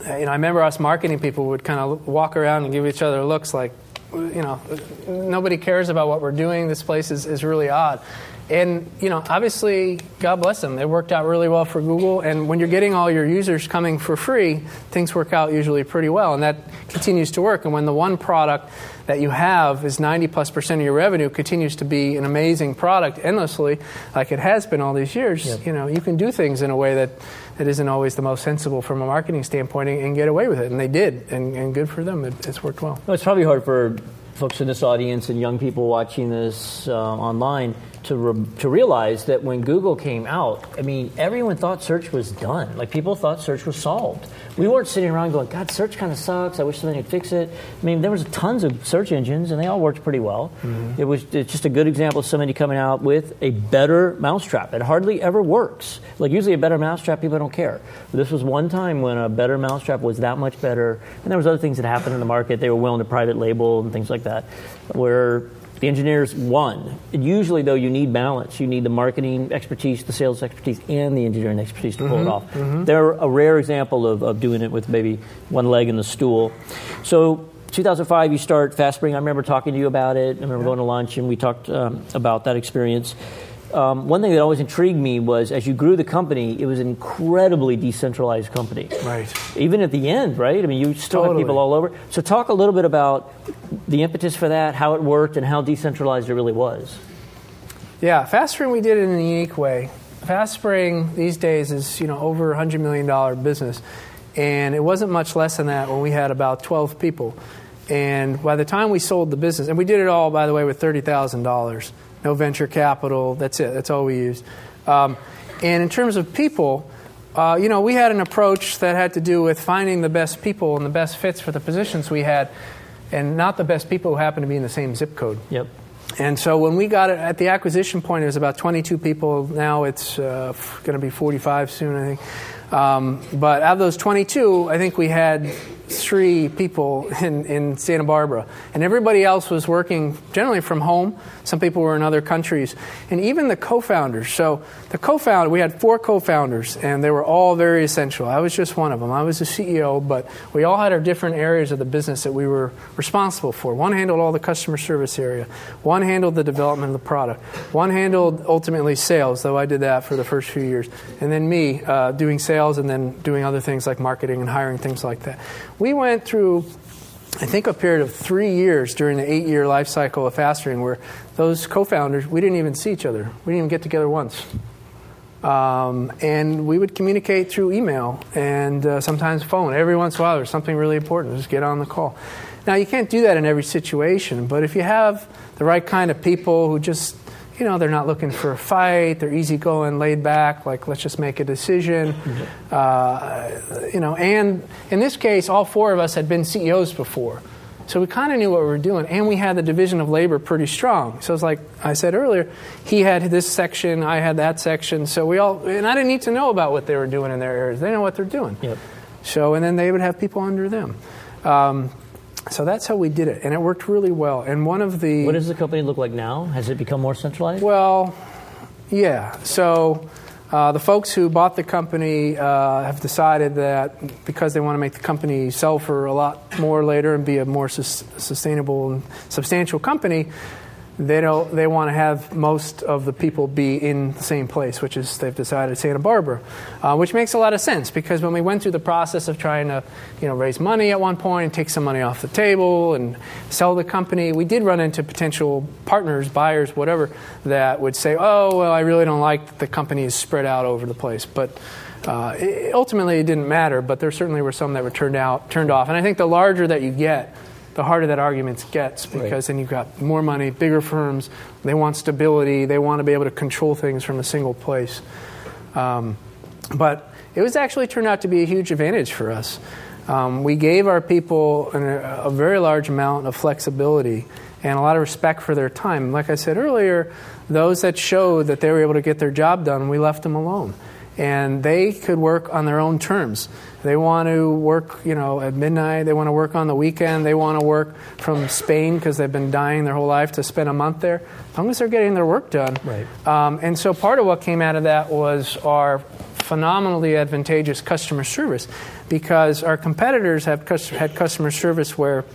you know, I remember us marketing people would kind of walk around and give each other looks like, you know, nobody cares about what we're doing. This place is, is really odd. And, you know, obviously, God bless them. It worked out really well for Google. And when you're getting all your users coming for free, things work out usually pretty well. And that continues to work. And when the one product that you have is 90 plus percent of your revenue continues to be an amazing product endlessly, like it has been all these years, yep. you know, you can do things in a way that, that isn't always the most sensible from a marketing standpoint and, and get away with it. And they did. And, and good for them. It, it's worked well. well. It's probably hard for folks in this audience and young people watching this uh, online to, re- to realize that when Google came out, I mean, everyone thought search was done. Like, people thought search was solved. We weren't sitting around going, God, search kind of sucks. I wish somebody could fix it. I mean, there was tons of search engines, and they all worked pretty well. Mm-hmm. It was it's just a good example of somebody coming out with a better mousetrap. It hardly ever works. Like, usually a better mousetrap, people don't care. But this was one time when a better mousetrap was that much better, and there was other things that happened in the market. They were willing to private label and things like that, where the engineers won. Usually, though, you need balance. You need the marketing expertise, the sales expertise, and the engineering expertise to pull mm-hmm, it off. Mm-hmm. They're a rare example of, of doing it with maybe one leg in the stool. So 2005, you start FastSpring. I remember talking to you about it. I remember yeah. going to lunch and we talked um, about that experience um, one thing that always intrigued me was as you grew the company, it was an incredibly decentralized company. Right. Even at the end, right? I mean, you still totally. had people all over. So, talk a little bit about the impetus for that, how it worked, and how decentralized it really was. Yeah, FastSpring we did it in a unique way. FastSpring these days is you know over a hundred million dollar business, and it wasn't much less than that when we had about 12 people. And by the time we sold the business, and we did it all, by the way, with thirty thousand dollars, no venture capital. That's it. That's all we used. Um, and in terms of people, uh, you know, we had an approach that had to do with finding the best people and the best fits for the positions we had, and not the best people who happen to be in the same zip code. Yep. And so when we got it at the acquisition point, it was about 22 people. Now it's uh, going to be 45 soon, I think. Um, but out of those 22, I think we had three people in, in Santa Barbara. And everybody else was working generally from home. Some people were in other countries. And even the co founders. So, the co founder, we had four co founders, and they were all very essential. I was just one of them. I was the CEO, but we all had our different areas of the business that we were responsible for. One handled all the customer service area, one handled the development of the product, one handled ultimately sales, though I did that for the first few years, and then me uh, doing sales and then doing other things like marketing and hiring, things like that. We went through I think a period of three years during the eight year life cycle of FastSpring where those co founders, we didn't even see each other. We didn't even get together once. Um, and we would communicate through email and uh, sometimes phone. Every once in a while, there's something really important, just get on the call. Now, you can't do that in every situation, but if you have the right kind of people who just you know, they're not looking for a fight. They're easygoing, laid back, like let's just make a decision. Mm-hmm. Uh, you know, and in this case, all four of us had been CEOs before. So we kind of knew what we were doing, and we had the division of labor pretty strong. So it's like I said earlier, he had this section, I had that section. So we all, and I didn't need to know about what they were doing in their areas. They know what they're doing. Yep. So, and then they would have people under them. Um, so that's how we did it, and it worked really well. And one of the what does the company look like now? Has it become more centralized? Well, yeah. So uh, the folks who bought the company uh, have decided that because they want to make the company sell for a lot more later and be a more sus- sustainable and substantial company, they don't they want to have most of the people be in the same place which is they've decided santa barbara uh, which makes a lot of sense because when we went through the process of trying to you know raise money at one point and take some money off the table and sell the company we did run into potential partners buyers whatever that would say oh well i really don't like that the company is spread out over the place. But uh, it, ultimately it didn't matter but there certainly were some that were turned out turned off. And i think the larger that you get the harder that argument gets because right. then you've got more money, bigger firms. They want stability. They want to be able to control things from a single place. Um, but it was actually turned out to be a huge advantage for us. Um, we gave our people an, a very large amount of flexibility and a lot of respect for their time. Like I said earlier, those that showed that they were able to get their job done, we left them alone. And they could work on their own terms. They want to work, you know, at midnight. They want to work on the weekend. They want to work from Spain because they've been dying their whole life to spend a month there. As long as they're getting their work done. Right. Um, and so part of what came out of that was our phenomenally advantageous customer service because our competitors have had customer service where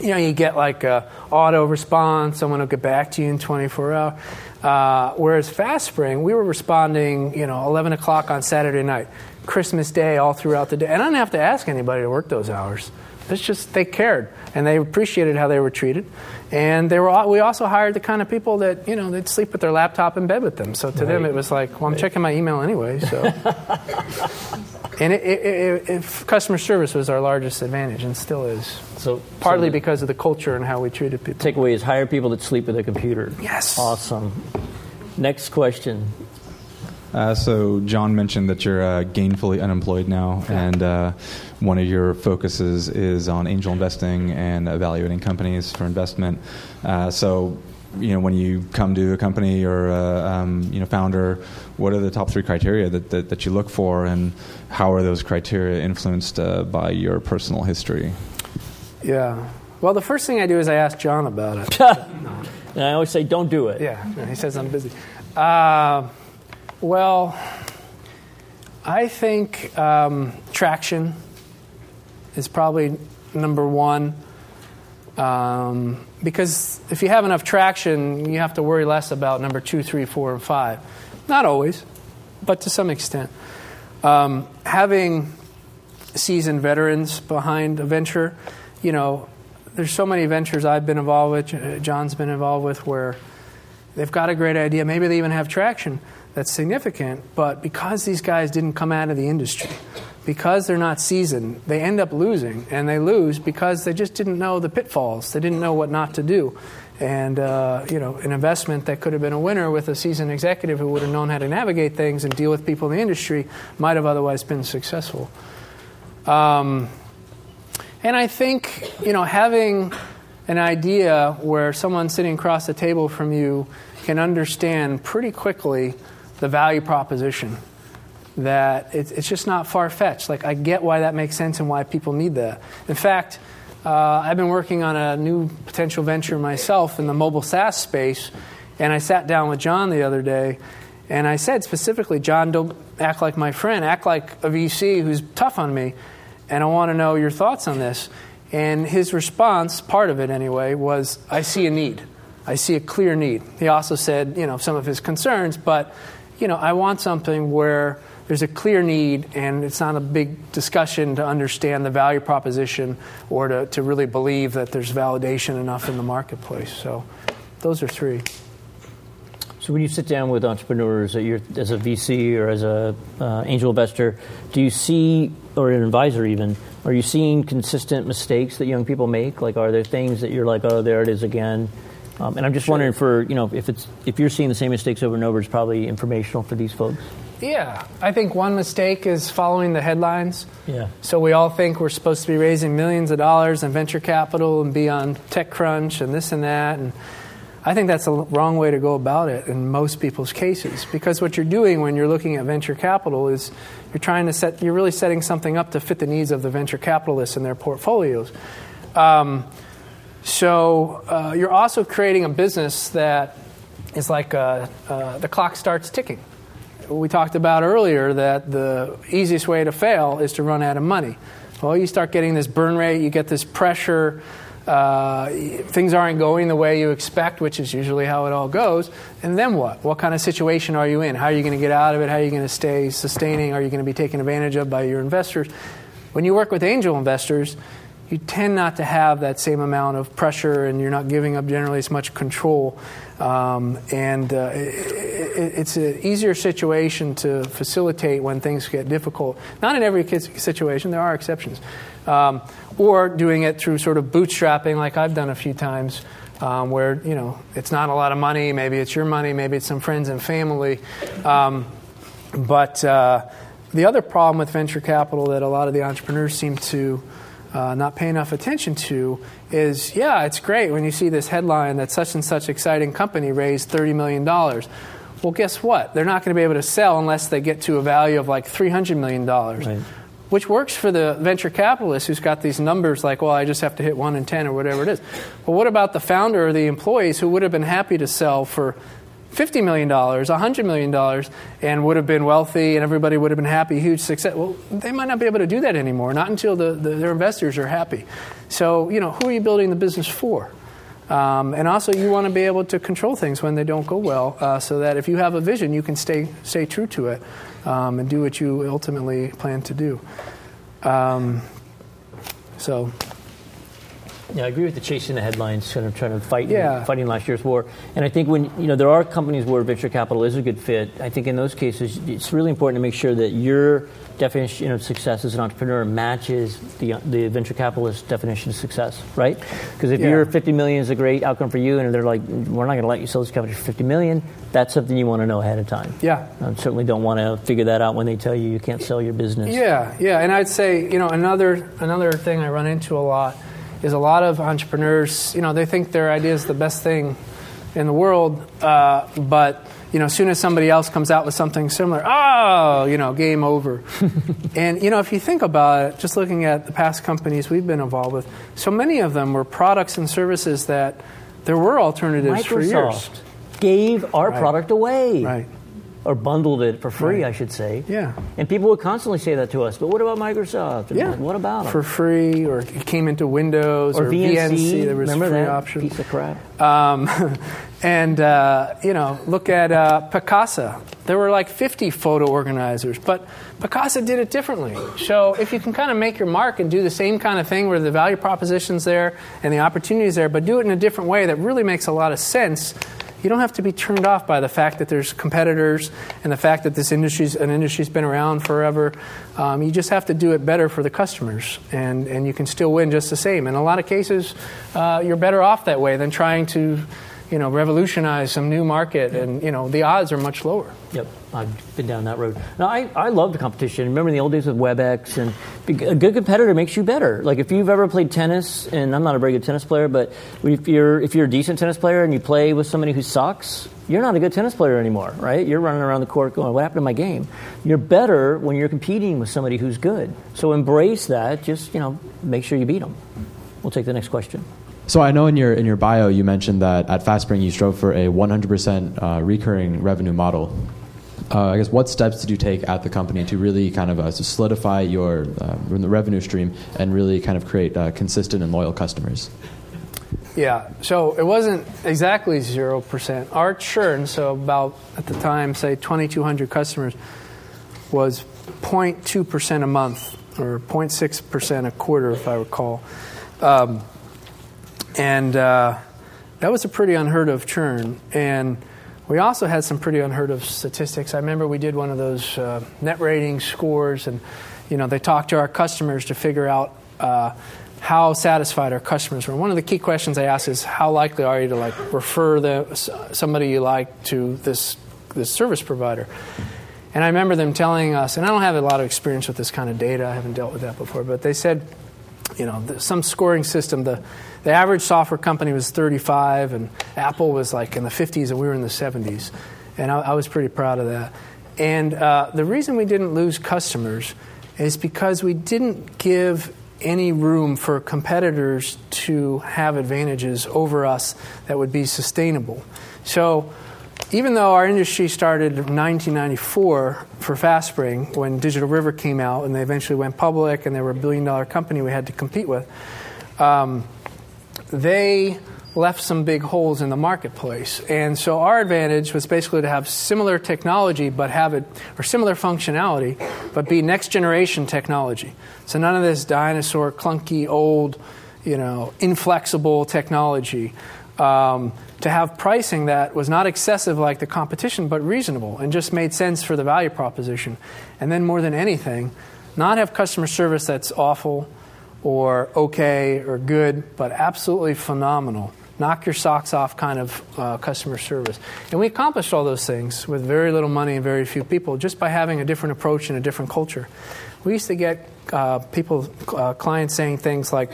you know, you get like a auto response, someone will get back to you in 24 hours. Uh, whereas FastSpring, we were responding, you know, 11 o'clock on Saturday night. Christmas Day all throughout the day. And I didn't have to ask anybody to work those hours. It's just they cared and they appreciated how they were treated. And they were, we also hired the kind of people that, you know, they'd sleep with their laptop in bed with them. So to right. them, it was like, well, I'm right. checking my email anyway. So. and it, it, it, customer service was our largest advantage and still is. So partly so because of the culture and how we treated people. Takeaway is hire people that sleep with a computer. Yes. Awesome. Next question. Uh, so John mentioned that you're uh, gainfully unemployed now, and uh, one of your focuses is on angel investing and evaluating companies for investment. Uh, so, you know, when you come to a company or uh, um, you know founder, what are the top three criteria that, that, that, you look for, and how are those criteria influenced uh, by your personal history? Yeah. Well, the first thing I do is I ask John about it. and I always say, "Don't do it." Yeah. He says I'm busy. Well, I think um, traction is probably number one. Um, because if you have enough traction, you have to worry less about number two, three, four, and five. Not always, but to some extent. Um, having seasoned veterans behind a venture, you know, there's so many ventures I've been involved with, John's been involved with, where they've got a great idea. Maybe they even have traction, that's significant, but because these guys didn't come out of the industry, because they're not seasoned, they end up losing, and they lose because they just didn't know the pitfalls. They didn't know what not to do. And uh, you know, an investment that could have been a winner with a seasoned executive who would have known how to navigate things and deal with people in the industry might have otherwise been successful. Um, and I think you know having an idea where someone sitting across the table from you can understand pretty quickly the value proposition that it's, it's just not far fetched. Like, I get why that makes sense and why people need that. In fact, uh, I've been working on a new potential venture myself in the mobile SaaS space, and I sat down with John the other day, and I said specifically, John, don't act like my friend, act like a VC who's tough on me, and I want to know your thoughts on this. And his response, part of it anyway, was, I see a need. I see a clear need. He also said, you know, some of his concerns, but, you know, I want something where there's a clear need and it's not a big discussion to understand the value proposition or to, to really believe that there's validation enough in the marketplace. So those are three. So when you sit down with entrepreneurs as a VC or as a uh, angel investor, do you see, or an advisor even, are you seeing consistent mistakes that young people make? Like, are there things that you're like, oh, there it is again? Um, and I'm just sure. wondering for you know if it's if you're seeing the same mistakes over and over, it's probably informational for these folks. Yeah, I think one mistake is following the headlines. Yeah. So we all think we're supposed to be raising millions of dollars in venture capital and be on TechCrunch and this and that, and I think that's the wrong way to go about it in most people's cases because what you're doing when you're looking at venture capital is you're trying to set you're really setting something up to fit the needs of the venture capitalists and their portfolios. Um, so uh, you're also creating a business that is like uh, uh, the clock starts ticking we talked about earlier that the easiest way to fail is to run out of money. Well, you start getting this burn rate, you get this pressure, uh, things aren't going the way you expect, which is usually how it all goes. And then what? What kind of situation are you in? How are you going to get out of it? How are you going to stay sustaining? Are you going to be taken advantage of by your investors? When you work with angel investors, you tend not to have that same amount of pressure and you're not giving up generally as much control. Um, and uh, it, it's an easier situation to facilitate when things get difficult. Not in every situation, there are exceptions. Um, or doing it through sort of bootstrapping, like I've done a few times. Um, where you know it's not a lot of money, maybe it's your money, maybe it's some friends and family, um, but uh, the other problem with venture capital that a lot of the entrepreneurs seem to uh, not pay enough attention to is yeah, it's great when you see this headline that such and such exciting company raised $30 million. Well, guess what? They're not going to be able to sell unless they get to a value of like $300 million. Right. Which works for the venture capitalist who's got these numbers like, well, I just have to hit one in 10 or whatever it is. But what about the founder or the employees who would have been happy to sell for $50 million, $100 million, and would have been wealthy and everybody would have been happy, huge success. Well, they might not be able to do that anymore, not until the, the, their investors are happy. So, you know, who are you building the business for? Um, and also, you want to be able to control things when they don't go well, uh, so that if you have a vision, you can stay stay true to it um, and do what you ultimately plan to do. Um, so, yeah, I agree with the chasing the headlines, kind of trying to fight, yeah. fighting last year's war. And I think when you know there are companies where venture capital is a good fit. I think in those cases, it's really important to make sure that your definition of success as an entrepreneur matches the the venture capitalist definition of success, right? Because if yeah. your 50 million is a great outcome for you, and they're like, we're not going to let you sell this company for 50 million, that's something you want to know ahead of time. Yeah, I certainly don't want to figure that out when they tell you you can't sell your business. Yeah, yeah, and I'd say you know another another thing I run into a lot is a lot of entrepreneurs, you know, they think their idea is the best thing in the world, uh, but you know, as soon as somebody else comes out with something similar, oh, you know, game over. and you know, if you think about it, just looking at the past companies we've been involved with, so many of them were products and services that there were alternatives Microsoft for years. Gave our right. product away. Right or bundled it for free, right. I should say. Yeah. And people would constantly say that to us. But what about Microsoft? And yeah. What about them? For free, or it came into Windows or, or VNC. VNC. There was Remember free that option. Piece of crap. Um, and uh, you know, look at uh, Picasa. There were like 50 photo organizers, but Picasa did it differently. So if you can kind of make your mark and do the same kind of thing where the value proposition's there and the opportunities there, but do it in a different way that really makes a lot of sense you don't have to be turned off by the fact that there's competitors and the fact that this industry's an industry's been around forever. Um, you just have to do it better for the customers, and, and you can still win just the same. In a lot of cases, uh, you're better off that way than trying to you know, revolutionize some new market, and you know, the odds are much lower. Yep, I've been down that road. Now, I, I love the competition. Remember in the old days with WebEx, and a good competitor makes you better. Like if you've ever played tennis, and I'm not a very good tennis player, but if you're if you're a decent tennis player and you play with somebody who sucks, you're not a good tennis player anymore, right? You're running around the court going, "What happened to my game?" You're better when you're competing with somebody who's good. So embrace that. Just you know, make sure you beat them. We'll take the next question. So I know in your in your bio you mentioned that at FastSpring you strove for a 100% uh, recurring revenue model. Uh, I guess what steps did you take at the company to really kind of uh, solidify your uh, revenue stream and really kind of create uh, consistent and loyal customers? Yeah, so it wasn't exactly zero percent. Our churn, so about at the time, say 2,200 customers, was 0.2 percent a month or 0.6 percent a quarter, if I recall. Um, and uh, that was a pretty unheard of churn. And we also had some pretty unheard of statistics. I remember we did one of those uh, net rating scores, and you know they talked to our customers to figure out uh, how satisfied our customers were. One of the key questions they asked is how likely are you to like refer the, somebody you like to this this service provider. And I remember them telling us, and I don't have a lot of experience with this kind of data. I haven't dealt with that before, but they said, you know, some scoring system the the average software company was 35, and Apple was like in the 50s, and we were in the 70s. And I, I was pretty proud of that. And uh, the reason we didn't lose customers is because we didn't give any room for competitors to have advantages over us that would be sustainable. So, even though our industry started in 1994 for FastSpring, when Digital River came out and they eventually went public and they were a billion dollar company we had to compete with, um, they left some big holes in the marketplace. And so our advantage was basically to have similar technology, but have it, or similar functionality, but be next generation technology. So none of this dinosaur, clunky, old, you know, inflexible technology. Um, to have pricing that was not excessive like the competition, but reasonable and just made sense for the value proposition. And then, more than anything, not have customer service that's awful or okay or good, but absolutely phenomenal. Knock your socks off kind of uh, customer service. And we accomplished all those things with very little money and very few people just by having a different approach and a different culture. We used to get uh, people, uh, clients saying things like,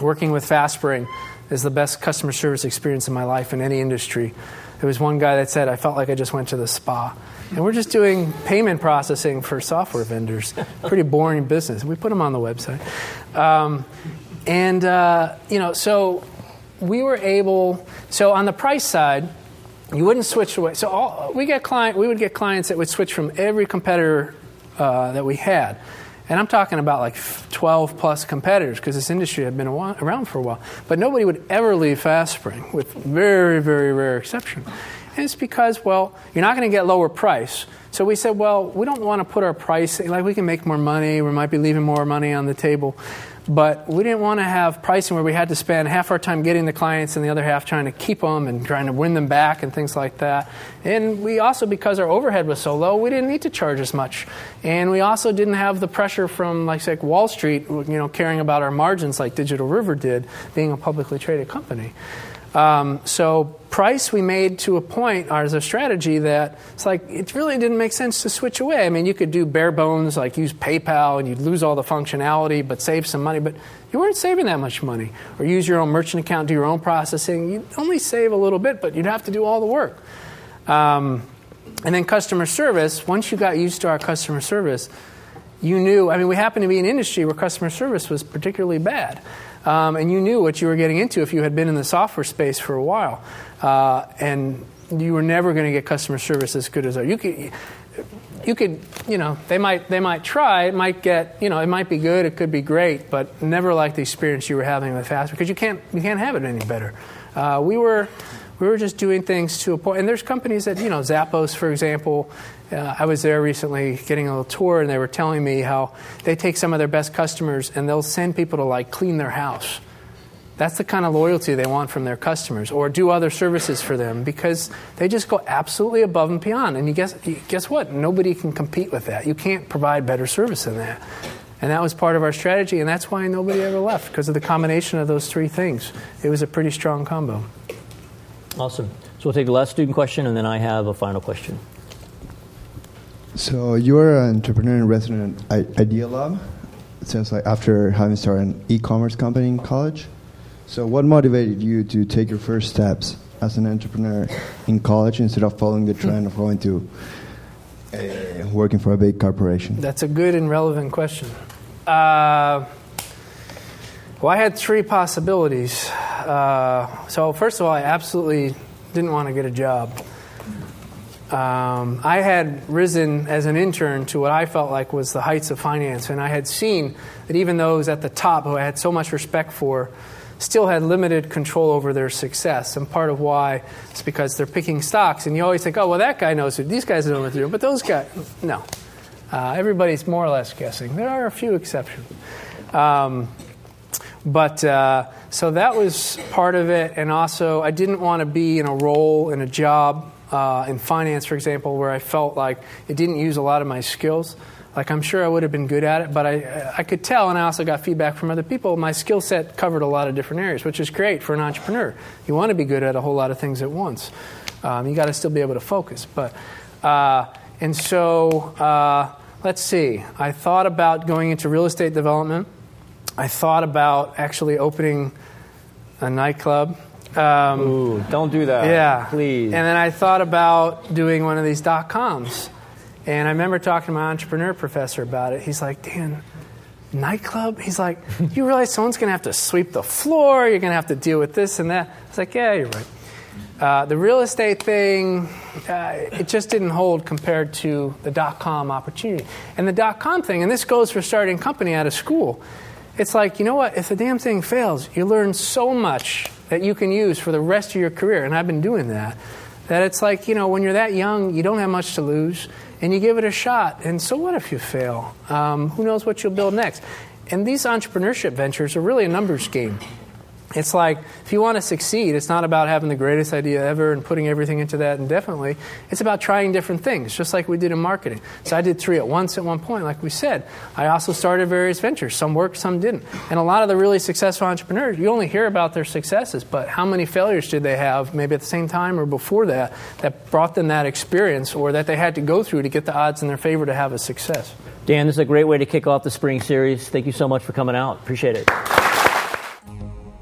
working with FastSpring is the best customer service experience in my life in any industry. There was one guy that said, I felt like I just went to the spa. And we're just doing payment processing for software vendors. Pretty boring business. We put them on the website. Um, and, uh, you know, so we were able, so on the price side, you wouldn't switch away. So all, we get client, we would get clients that would switch from every competitor uh, that we had. And I'm talking about like 12 plus competitors because this industry had been around for a while. But nobody would ever leave FastSpring, with very, very rare exception. And it's because, well, you're not going to get lower price. So we said, well, we don't want to put our price, like we can make more money, we might be leaving more money on the table. But we didn't want to have pricing where we had to spend half our time getting the clients and the other half trying to keep them and trying to win them back and things like that. And we also, because our overhead was so low, we didn't need to charge as much. And we also didn't have the pressure from, like, say, Wall Street, you know, caring about our margins like Digital River did, being a publicly traded company. Um, so price we made to a point as a strategy that it's like it really didn't make sense to switch away. I mean, you could do bare bones like use PayPal and you'd lose all the functionality but save some money, but you weren't saving that much money. Or use your own merchant account, do your own processing. You'd only save a little bit, but you'd have to do all the work. Um, and then customer service. Once you got used to our customer service, you knew. I mean, we happened to be an industry where customer service was particularly bad um, and you knew what you were getting into if you had been in the software space for a while. Uh, and you were never going to get customer service as good as ours. You could, you could, you know, they might they might try. It might get, you know, it might be good. It could be great, but never like the experience you were having with Fast because you can't you can't have it any better. Uh, we were we were just doing things to a point. And there's companies that, you know, Zappos, for example, uh, I was there recently getting a little tour, and they were telling me how they take some of their best customers and they'll send people to like clean their house. That's the kind of loyalty they want from their customers, or do other services for them because they just go absolutely above and beyond. And you guess, guess what? Nobody can compete with that. You can't provide better service than that. And that was part of our strategy, and that's why nobody ever left because of the combination of those three things. It was a pretty strong combo. Awesome. So we'll take the last student question, and then I have a final question. So you're an entrepreneur in resident at Idealab. Sounds like after having started an e-commerce company in college. So what motivated you to take your first steps as an entrepreneur in college instead of following the trend of going to uh, working for a big corporation? That's a good and relevant question. Uh, well, I had three possibilities. Uh, so first of all, I absolutely didn't want to get a job. Um, I had risen as an intern to what I felt like was the heights of finance, and I had seen that even those at the top who I had so much respect for still had limited control over their success. And part of why is because they're picking stocks, and you always think, oh, well, that guy knows it. These guys know what they're doing, but those guys, no. Uh, everybody's more or less guessing. There are a few exceptions. Um, but uh, so that was part of it, and also I didn't want to be in a role in a job uh, in finance, for example, where I felt like it didn't use a lot of my skills. Like I'm sure I would have been good at it, but I, I could tell, and I also got feedback from other people. My skill set covered a lot of different areas, which is great for an entrepreneur. You want to be good at a whole lot of things at once. Um, you got to still be able to focus. But uh, and so uh, let's see. I thought about going into real estate development. I thought about actually opening a nightclub. Um, Ooh, don't do that. Yeah. Please. And then I thought about doing one of these dot coms. And I remember talking to my entrepreneur professor about it. He's like, Dan, nightclub? He's like, you realize someone's going to have to sweep the floor, you're going to have to deal with this and that. It's like, yeah, you're right. Uh, the real estate thing, uh, it just didn't hold compared to the dot com opportunity. And the dot com thing, and this goes for starting a company out of school, it's like, you know what, if the damn thing fails, you learn so much that you can use for the rest of your career. And I've been doing that. That it's like, you know, when you're that young, you don't have much to lose, and you give it a shot. And so what if you fail? Um, who knows what you'll build next? And these entrepreneurship ventures are really a numbers game. It's like if you want to succeed, it's not about having the greatest idea ever and putting everything into that indefinitely. It's about trying different things, just like we did in marketing. So I did three at once at one point, like we said. I also started various ventures. Some worked, some didn't. And a lot of the really successful entrepreneurs, you only hear about their successes, but how many failures did they have, maybe at the same time or before that, that brought them that experience or that they had to go through to get the odds in their favor to have a success? Dan, this is a great way to kick off the spring series. Thank you so much for coming out. Appreciate it.